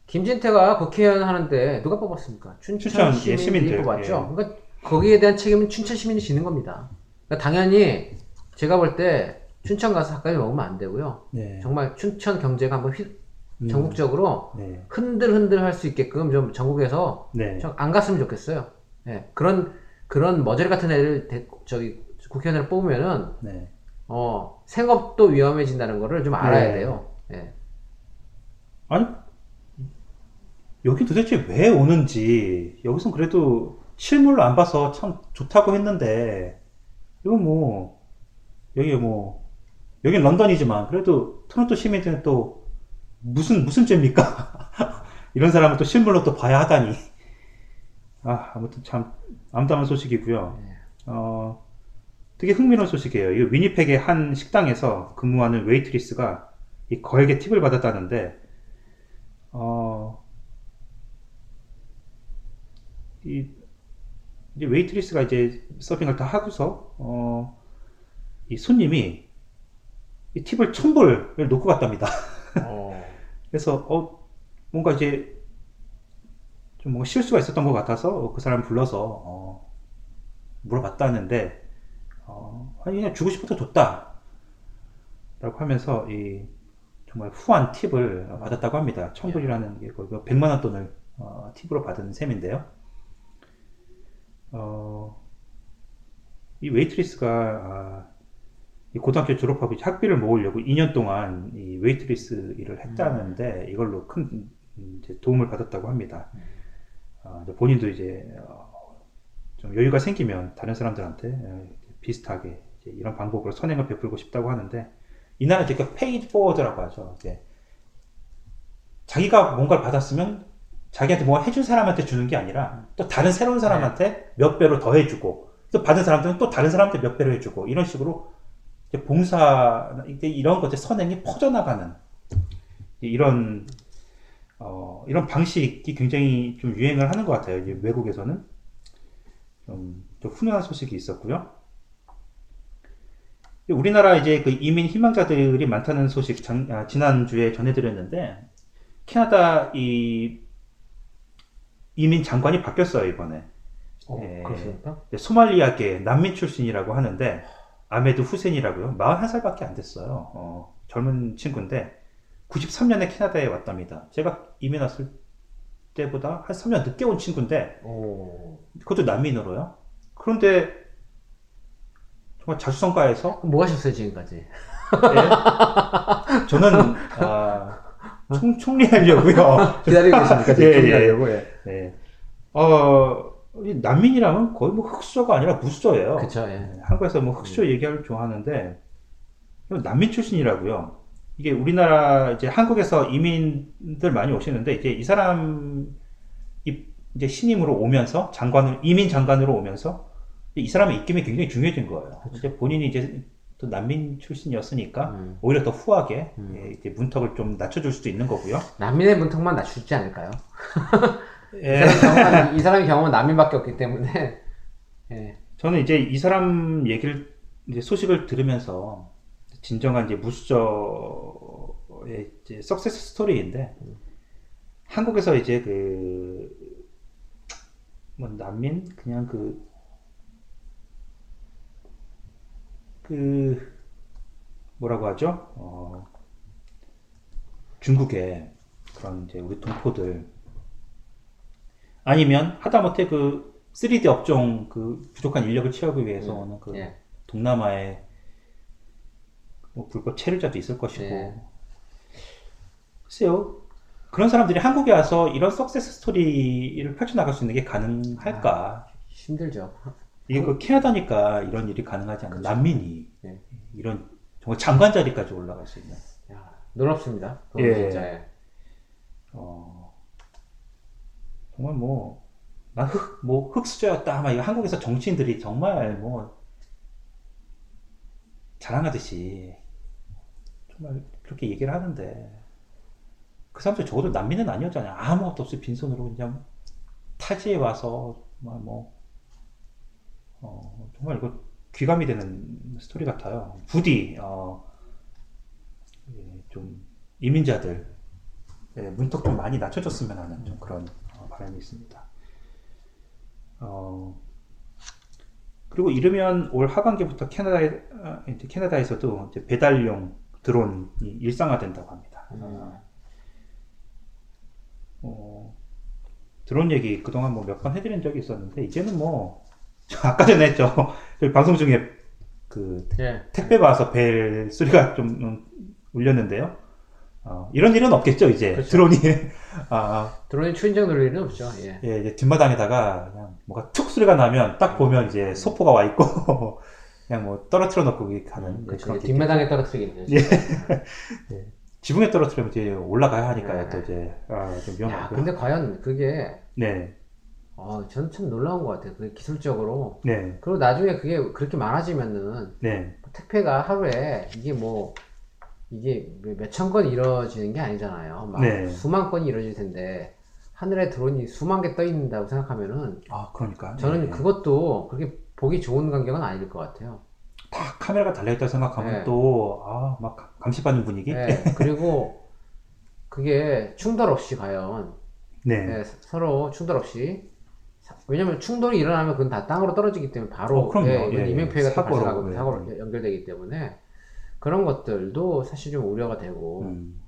김진태가 국회의원 하는데 누가 뽑았습니까? 춘천, 춘천, 예, 시민들이 시민들, 뽑았죠. 그러니까 거기에 대한 책임은 춘천 시민이 지는 겁니다. 그러니까 당연히 제가 볼 때 춘천 가서 닭갈비 먹으면 안 되고요. 네. 정말 춘천 경제가 한번 휘, 음, 전국적으로 네. 흔들흔들 할 수 있게끔 좀 전국에서 네. 좀 안 갔으면 좋겠어요. 예, 그런 그런 머저리 같은 애들 대- 저기 국회의원을 뽑으면은 네. 어 생업도 위험해진다는 거를 좀 알아야 네. 돼요. 예. 아니 여기 도대체 왜 오는지 여기선 그래도 실물로 안 봐서 참 좋다고 했는데 이거 뭐 여기 뭐 여긴 런던이지만 그래도 토론토 시민들은 또 무슨 무슨 죄입니까? 이런 사람을 또 실물로 또 봐야 하다니 아 아무튼 참 암담한 소식이고요. 어 되게 흥미로운 소식이에요. 이 위니펙의 한 식당에서 근무하는 웨이트리스가 이 거액의 팁을 받았다는데 어, 이, 이제 웨이트리스가 이제 서빙을 다 하고서, 어, 이 손님이 이 팁을 천 불을 놓고 갔답니다. 어, 그래서, 어, 뭔가 이제 좀 뭔가 실수가 있었던 것 같아서 그 사람 불러서, 어, 물어봤다는데, 어, 아니, 그냥 주고 싶어서 줬다. 라고 하면서, 이, 정말 후한 팁을 받았다고 합니다. 천불이라는 게 거의 100만 원 돈을 어, 팁으로 받은 셈인데요. 어, 이 웨이트리스가 아, 이 고등학교 졸업하고 학비를 모으려고 2년 동안 이 웨이트리스 일을 했다는데 이걸로 큰 음, 도움을 받았다고 합니다. 어, 본인도 이제 어, 좀 여유가 생기면 다른 사람들한테 어, 비슷하게 이런 방법으로 선행을 베풀고 싶다고 하는데 이날은 이제 그 pay it forward라고 하죠. 이제 자기가 뭔가를 받았으면 자기한테 뭔가 해준 사람한테 주는 게 아니라 또 다른 새로운 사람한테 몇 배로 더 해주고 또 받은 사람들은 또 다른 사람한테 몇 배로 해주고 이런 식으로 봉사 이런 것들 선행이 퍼져나가는 이런 어, 이런 방식이 굉장히 좀 유행을 하는 것 같아요. 외국에서는 좀, 좀 훈훈한 소식이 있었고요. 우리나라 이제 그 이민 희망자들이 많다는 소식 장- 아, 지난주에 전해드렸는데 캐나다 이 이민 장관이 바뀌었어요 이번에 어, 예. 그렇습니까? 네, 소말리아계 난민 출신이라고 하는데 아메드 후센이라고요 41살밖에 안 됐어요 어, 젊은 친구인데 93년에 캐나다에 왔답니다 제가 이민 왔을 때보다 한 3년 늦게 온 친구인데 오. 그것도 난민으로요 그런데 정말 자수성가해서 뭐 하셨어요 지금까지? 예. 저는 아, 총, 총리하려고요. 기다리고 계십니까? 예, 예. 준비하려고, 예. 네. 어, 이 난민이라면 거의 뭐 흑수저가 아니라 무수저예요. 그쵸, 예. 네, 한국에서 뭐 흑수저 얘기하를 좋아하는데 난민 출신이라고요. 이게 우리나라 이제 한국에서 이민들 많이 오시는데 이제 이 사람 이 이제 신임으로 오면서 장관을 이민 장관으로 오면서 이 사람의 입김이 굉장히 중요해진 거예요. 이제 본인이 이제 또 난민 출신이었으니까 음. 오히려 더 후하게 음. 예, 이제 문턱을 좀 낮춰줄 수도 있는 거고요. 난민의 문턱만 낮추지 않을까요? 예. 이 사람의 경험은, 이 사람의 경험은 난민밖에 없기 때문에 예. 저는 이제 이 사람 얘기를 이제 소식을 들으면서 진정한 이제 무수저의 이제 석세스 스토리인데 한국에서 이제 그 뭐 난민 그냥 그 그 뭐라고 하죠? 어, 중국의 그런 이제 우리 동포들 아니면 하다못해 그 3D 업종 그 부족한 인력을 채우기 위해서 오는 그 예. 동남아의 뭐 불법 체류자도 있을 것이고 네. 글쎄요 그런 사람들이 한국에 와서 이런 석세스 스토리를 펼쳐나갈 수 있는 게 가능할까 힘들죠. 이게 그 캐나다니까 이런 일이 가능하지 않나 난민이 네. 이런 정말 장관 자리까지 올라갈 수 있는 야, 놀랍습니다. 그건 예. 진짜. 예. 어, 정말 뭐, 난 흑, 뭐, 흑수저였다. 막 이거 한국에서 정치인들이 정말 뭐, 자랑하듯이, 정말 그렇게 얘기를 하는데, 그 사람들 적어도 난민은 아니었잖아요. 아무것도 없이 빈손으로 그냥 타지에 와서, 뭐, 어, 정말 이거 귀감이 되는 스토리 같아요. 부디, 어, 예, 좀, 이민자들, 예, 문턱 좀 많이 낮춰줬으면 하는 좀 그런 어, 바람이 있습니다. 어, 그리고 이르면 올 하반기부터 캐나다에, 아, 이제 캐나다에서도 이제 배달용 드론이 일상화된다고 합니다. 음. 어, 드론 얘기 그동안 뭐 몇 번 해드린 적이 있었는데, 이제는 뭐, 저 아까 전에 했죠. 저희 방송 중에 그 예. 택배 와서 벨 소리가 좀 음, 울렸는데요. 어, 이런 일은 없겠죠, 이제. 그렇죠. 드론이. 아, 드론이 추인장 돌 일은 없죠. 예. 예, 이제 뒷마당에다가 그냥 뭐가 툭 소리가 나면 딱 보면 이제 소포가 와 있고, 그냥 뭐 떨어뜨려 놓고 가는 그렇죠. 그런 게 뒷마당에 떨어뜨리겠네요. 예. 지붕에 떨어뜨리면 이제 올라가야 하니까요, 네. 또 이제, 아, 좀 야, 위험하고요. 근데 과연 그게 네, 어, 저는 참 놀라운 것 같아요. 그 기술적으로. 네, 그리고 나중에 그게 그렇게 많아지면은 네, 택배가 하루에 이게 뭐 이게 몇천 건이 이루어지는 게 아니잖아요. 막 네. 수만 건이 이루어질 텐데 하늘에 드론이 수만 개 떠 있는다고 생각하면은 아, 그러니까. 저는 네. 그것도 그렇게 보기 좋은 광경은 아닐 것 같아요. 다 카메라가 달려있다 생각하면 네. 또, 아, 막 감시받는 분위기? 네, 그리고 그게 충돌 없이 과연 네. 네, 서로 충돌 없이 사- 왜냐면 충돌이 일어나면 그건 다 땅으로 떨어지기 때문에 바로 어. 예, 예, 인명피해가 또 사고로, 발생하고 예. 사고로 연결되기 때문에 그런 것들도 사실 좀 우려가 되고 음.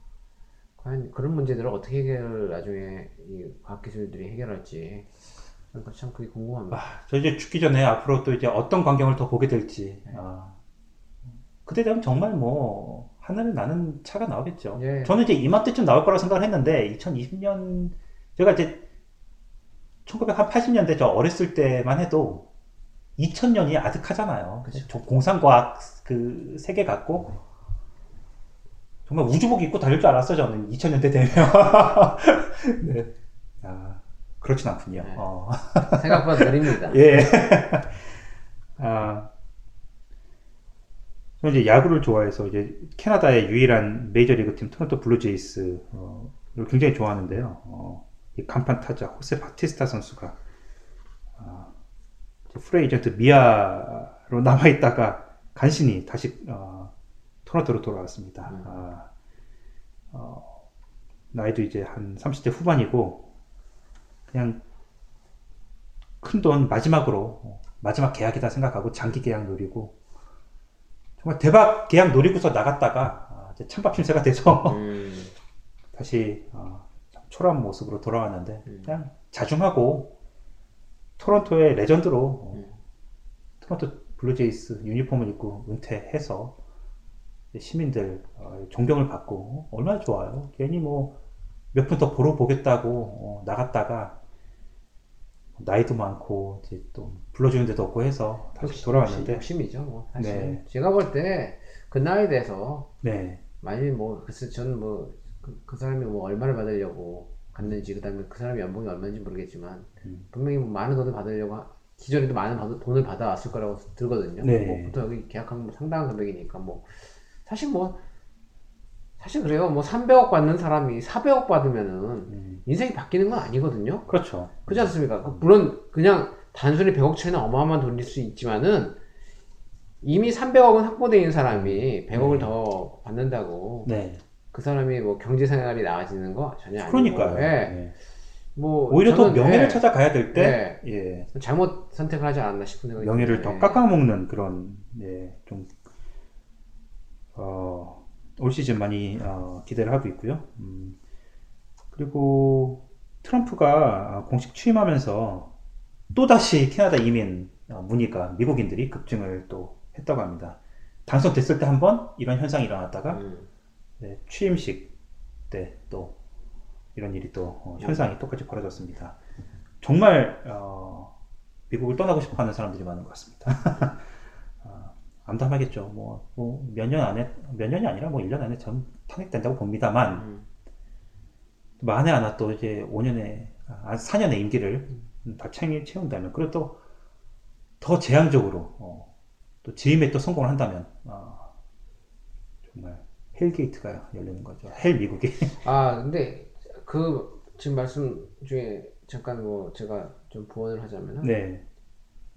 과연 그런 문제들을 어떻게 해결을 나중에 이 과학기술들이 해결할지 그러니까 참 그게 궁금합니다. 아, 저 이제 죽기 전에 앞으로 또 이제 어떤 광경을 더 보게 될지. 아, 그때 되면 정말 뭐, 하늘을 나는 차가 나오겠죠. 예. 저는 이제 이맘때쯤 나올 거라 생각을 했는데, 2020년, 제가 이제 1980년대 저 어렸을 때만 해도 2000년이 아득하잖아요. 그쵸. 저 공상과학 그 세계 같고, 정말 우주복 입고 다닐 줄 알았어, 저는 2000년대 되면. 네. 아, 그렇진 않군요. 네. 어. 생각보다 느립니다. 예. 아, 저는 이제 야구를 좋아해서 이제 캐나다의 유일한 메이저리그 팀 토론토 블루제이스 어, 를 굉장히 좋아하는데요. 어, 이 간판 타자 호세 바티스타 선수가 아, 이제 free agent 미아로 남아 있다가 간신히 다시 어, 토론토로 돌아왔습니다. 음. 아, 어, 나이도 이제 한 30대 후반이고 그냥 큰 돈 마지막으로 어, 마지막 계약이다 생각하고 장기 계약 노리고 정말 대박 계약 노리고서 나갔다가 아, 찬밥 신세가 돼서 음, 다시 어, 참 초라한 모습으로 돌아왔는데 음. 그냥 자중하고 토론토의 레전드로 어, 음. 토론토 블루제이스 유니폼을 입고 은퇴해서 시민들 어, 존경을 받고 어, 얼마나 좋아요. 괜히 뭐 몇 분 더 보러 보겠다고 어, 나갔다가 나이도 많고 이제 또 불러주는 데도 없고 해서 다시 역시- 돌아왔는데 욕심이죠. 뭐 사실 네. 제가 볼 때 그 나이에 대해서 네, 많이 뭐 글쎄 저는 뭐 그 그 사람이 뭐 얼마를 받으려고 갔는지 그다음에 그 사람이 연봉이 얼마인지 모르겠지만 음. 분명히 뭐 많은 돈을 받으려고 하- 기존에도 많은 받- 돈을 받아왔을 거라고 들거든요. 네. 뭐 보통 여기 계약하면 뭐 상당한 금액이니까 뭐 사실 뭐 사실 그래요. 뭐 300억 받는 사람이 400억 받으면은 음, 인생이 바뀌는 건 아니거든요. 그렇죠. 그렇지 않습니까? 그 물론 그냥 단순히 100억 차이는 어마어마한 돈일 수 있지만은 이미 300억은 확보되어 있는 사람이 100억을 네. 더 받는다고 네, 그 사람이 뭐 경제 생활이 나아지는 거 전혀 아니고 그러니까요. 예. 네. 뭐 오히려 더 명예를 예, 찾아가야 될 때, 예, 잘못 선택을 하지 않았나 싶은 생각이 명예를. 더 예. 깎아먹는 그런, 예, 좀, 어, 올 시즌 많이 어, 기대를 하고 있고요. 음, 그리고 트럼프가 어, 공식 취임하면서 또다시 캐나다 이민 어, 문의가 미국인들이 급증을 또 했다고 합니다. 당선됐을 때 한 번 이런 현상이 일어났다가 음, 네, 취임식 때 또 이런 일이 또 어, 현상이 똑같이 벌어졌습니다. 정말 어, 미국을 떠나고 싶어하는 사람들이 많은 것 같습니다. 어, 암담하겠죠. 뭐 몇 년 안에 몇 년이 아니라 뭐 1년 안에 전 탄핵된다고 봅니다만 음, 만에 하나 또 이제 5년의 아 4년의 임기를 다 채- 채운다면 그리고 또 더 재앙적으로 어, 또 재임에 또 성공을 한다면 아, 정말 hell gate가 열리는 거죠. hell 미국이. 아 근데 그 지금 말씀 중에 잠깐 뭐 제가 좀 부언을 하자면은 네,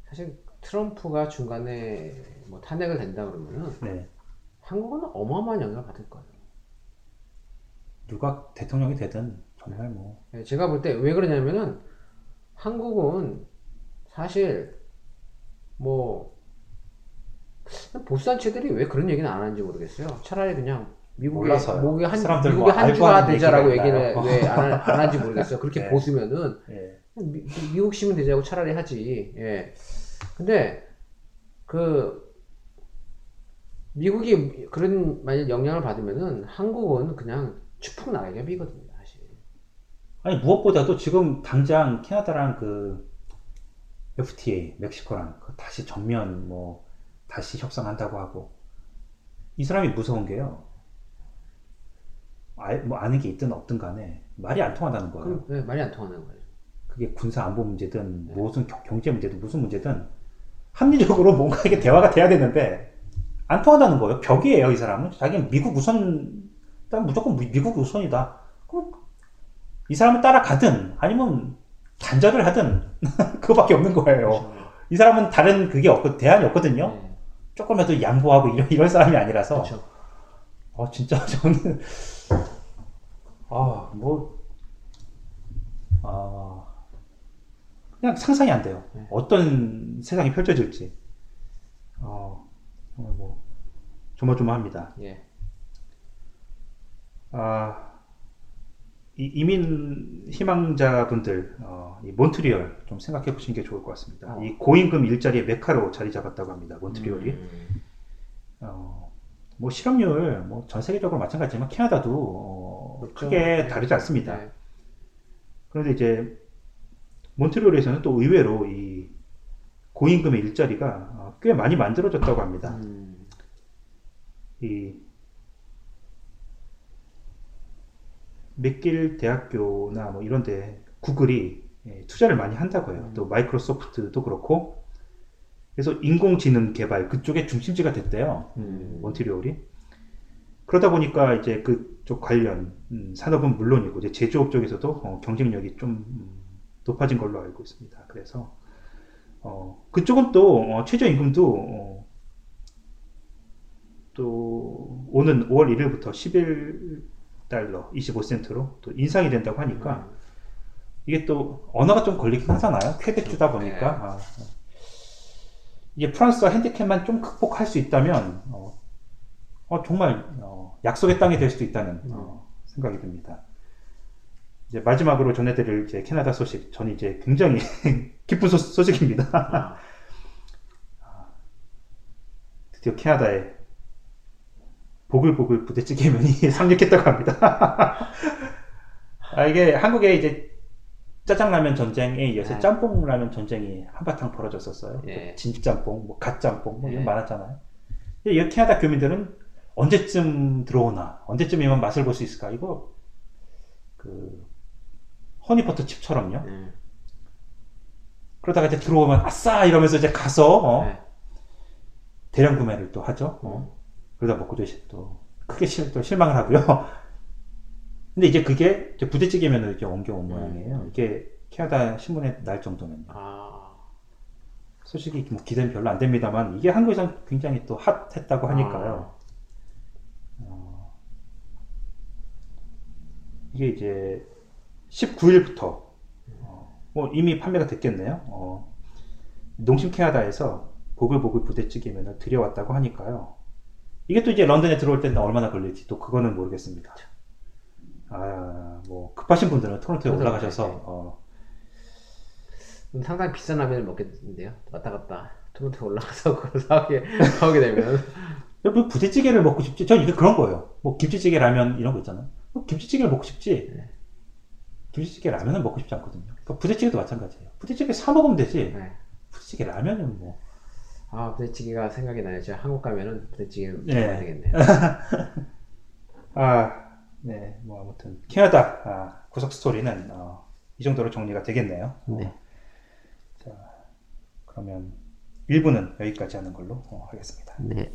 사실 트럼프가 중간에 뭐 탄핵을 된다 그러면은 네. 한국은 어마어마한 영향을 받을 거예요. 누가 대통령이 되든 정말 뭐 예, 제가 볼 때 왜 그러냐면은 한국은 사실 뭐 보수 단체들이 왜 그런 얘기는 안 하는지 모르겠어요. 차라리 그냥 미국의 몰라서요. 미국의 한 미국의 뭐한 알고 주가 되자라고 얘기를? 왜 안 하는지 모르겠어요. 그렇게 네. 보수면은 예. 미, 미국 시민 되자고 차라리 하지. 예. 근데 그 미국이 그런 만약 영향을 받으면은 한국은 그냥 추풍 낙엽이거든요, 사실. 아니 무엇보다도 지금 당장 캐나다랑 그 FTA 멕시코랑 그 다시 전면 뭐 다시 협상한다고 하고 이 사람이 무서운 게요. 아, 뭐 아는 게 있든 없든 간에 말이 안 통한다는 거예요. 그럼 왜 말이 안 통하는 거예요? 그게 군사 안보 문제든 무슨 경- 경제 문제든 무슨 문제든 합리적으로 뭔가 이게 대화가 돼야 되는데 안 통한다는 거예요. 벽이에요, 이 사람은. 자기는 미국 우선, 일단 무조건 미- 미국 우선이다. 그럼 이 사람을 따라가든 아니면 단절을 하든 그거밖에 없는 거예요. 이 사람은 다른 그게 없고 대안이 없거든요. 네. 조금이라도 양보하고 이런, 이런 사람이 아니라서. 그렇죠. 아, 진짜 저는, 아, 뭐, 아, 그냥 상상이 안 돼요. 네. 어떤 세상이 펼쳐질지. 어, 정말 뭐, 조마조마합니다. 예. 아, 이 이민 희망자분들, 어, 이 몬트리올 좀 생각해 보시는 게 좋을 것 같습니다. 어. 이 고임금 일자리의 메카로 자리 잡았다고 합니다. 몬트리올이. 음, 어, 뭐 실업률 뭐 전 세계적으로 마찬가지지만 캐나다도 어, 그렇죠. 크게 네. 다르지 않습니다. 네. 그런데 이제 몬트리올에서는 또 의외로 이 고임금의 일자리가 어, 꽤 많이 만들어졌다고 합니다. 음, 이 맥길 대학교나 뭐 이런데 구글이 예, 투자를 많이 한다고 해요. 음. 또 마이크로소프트도 그렇고 그래서 인공지능 개발 그쪽에 중심지가 됐대요. 음. 몬트리올이 그러다 보니까 이제 그쪽 관련 음, 산업은 물론이고 이제 제조업 쪽에서도 어, 경쟁력이 좀 음, 높아진 걸로 알고 있습니다. 그래서 어, 그쪽은 또 어, 최저임금도 어, 또 오는 5월 1일부터 11 달러 25센트로 또 인상이 된다고 하니까 음. 이게 또 언어가 좀 걸리긴 하잖아요. 퀘벡주다 보니까. 네. 아, 이게 프랑스와 핸디캡만 좀 극복할 수 있다면 어, 어, 정말 어, 약속의 땅이 될 수도 있다는 어, 생각이 듭니다. 이제 마지막으로 전해드릴 이제 캐나다 소식. 전 이제 굉장히 기쁜 소, 소식입니다. 아, 드디어 캐나다에 보글보글 부대찌개 면이 상륙했다고 합니다. 아, 이게 한국에 이제 짜장라면 전쟁에 이어서 네. 짬뽕라면 전쟁이 한바탕 벌어졌었어요. 예. 진짬뽕, 뭐 갓짬뽕, 뭐 이런 예. 많았잖아요. 이 캐나다 교민들은 언제쯤 들어오나, 언제쯤이면 맛을 볼 수 있을까? 이거 그 허니버터 칩처럼요. 네. 그러다가 이제 들어오면 아싸 이러면서 이제 가서 어, 네. 대량 구매를 또 하죠. 어. 그러다 먹고 이제 또 크게 실, 또 실망을 하고요. 근데 이제 그게 이제 부대찌개면으로 이제 옮겨온 모양이에요. 이게 캐나다 신문에 날 정도면요. 아, 소식이 뭐 기대는 별로 안 됩니다만 이게 한국에선 굉장히 또 핫했다고 하니까요. 어, 이게 이제 19일부터 뭐 이미 판매가 됐겠네요. 어, 농심 캐나다에서 보글보글 부대찌개면을 들여왔다고 하니까요. 이게 또 이제 런던에 들어올 때는 얼마나 걸릴지 또 그거는 모르겠습니다. 아, 뭐 급하신 분들은 토론토에 토론토 올라가셔서 가야지. 어, 상당히 비싼 라면을 먹겠는데요. 왔다 갔다 토론토 올라가서 그걸 사오게 사오게 되면 뭐 부대찌개를 먹고 싶지? 전 이게 그런 거예요. 뭐 김치찌개 라면 이런 거 있잖아요. 뭐 김치찌개를 먹고 싶지. 네. 김치찌개 라면은 먹고 싶지 않거든요. 그러니까 부대찌개도 마찬가지예요. 부대찌개 사 먹으면 되지. 네. 부대찌개 라면은 뭐. 아 부대찌개가 생각이 나요. 제가 한국 가면은 부대찌개 네. 먹어야 되겠네요. 아, 네, 뭐 아무튼 캐나다 아, 구석 스토리는 어, 이 정도로 정리가 되겠네요. 네. 자, 그러면 1부는 여기까지 하는 걸로 어, 하겠습니다. 네.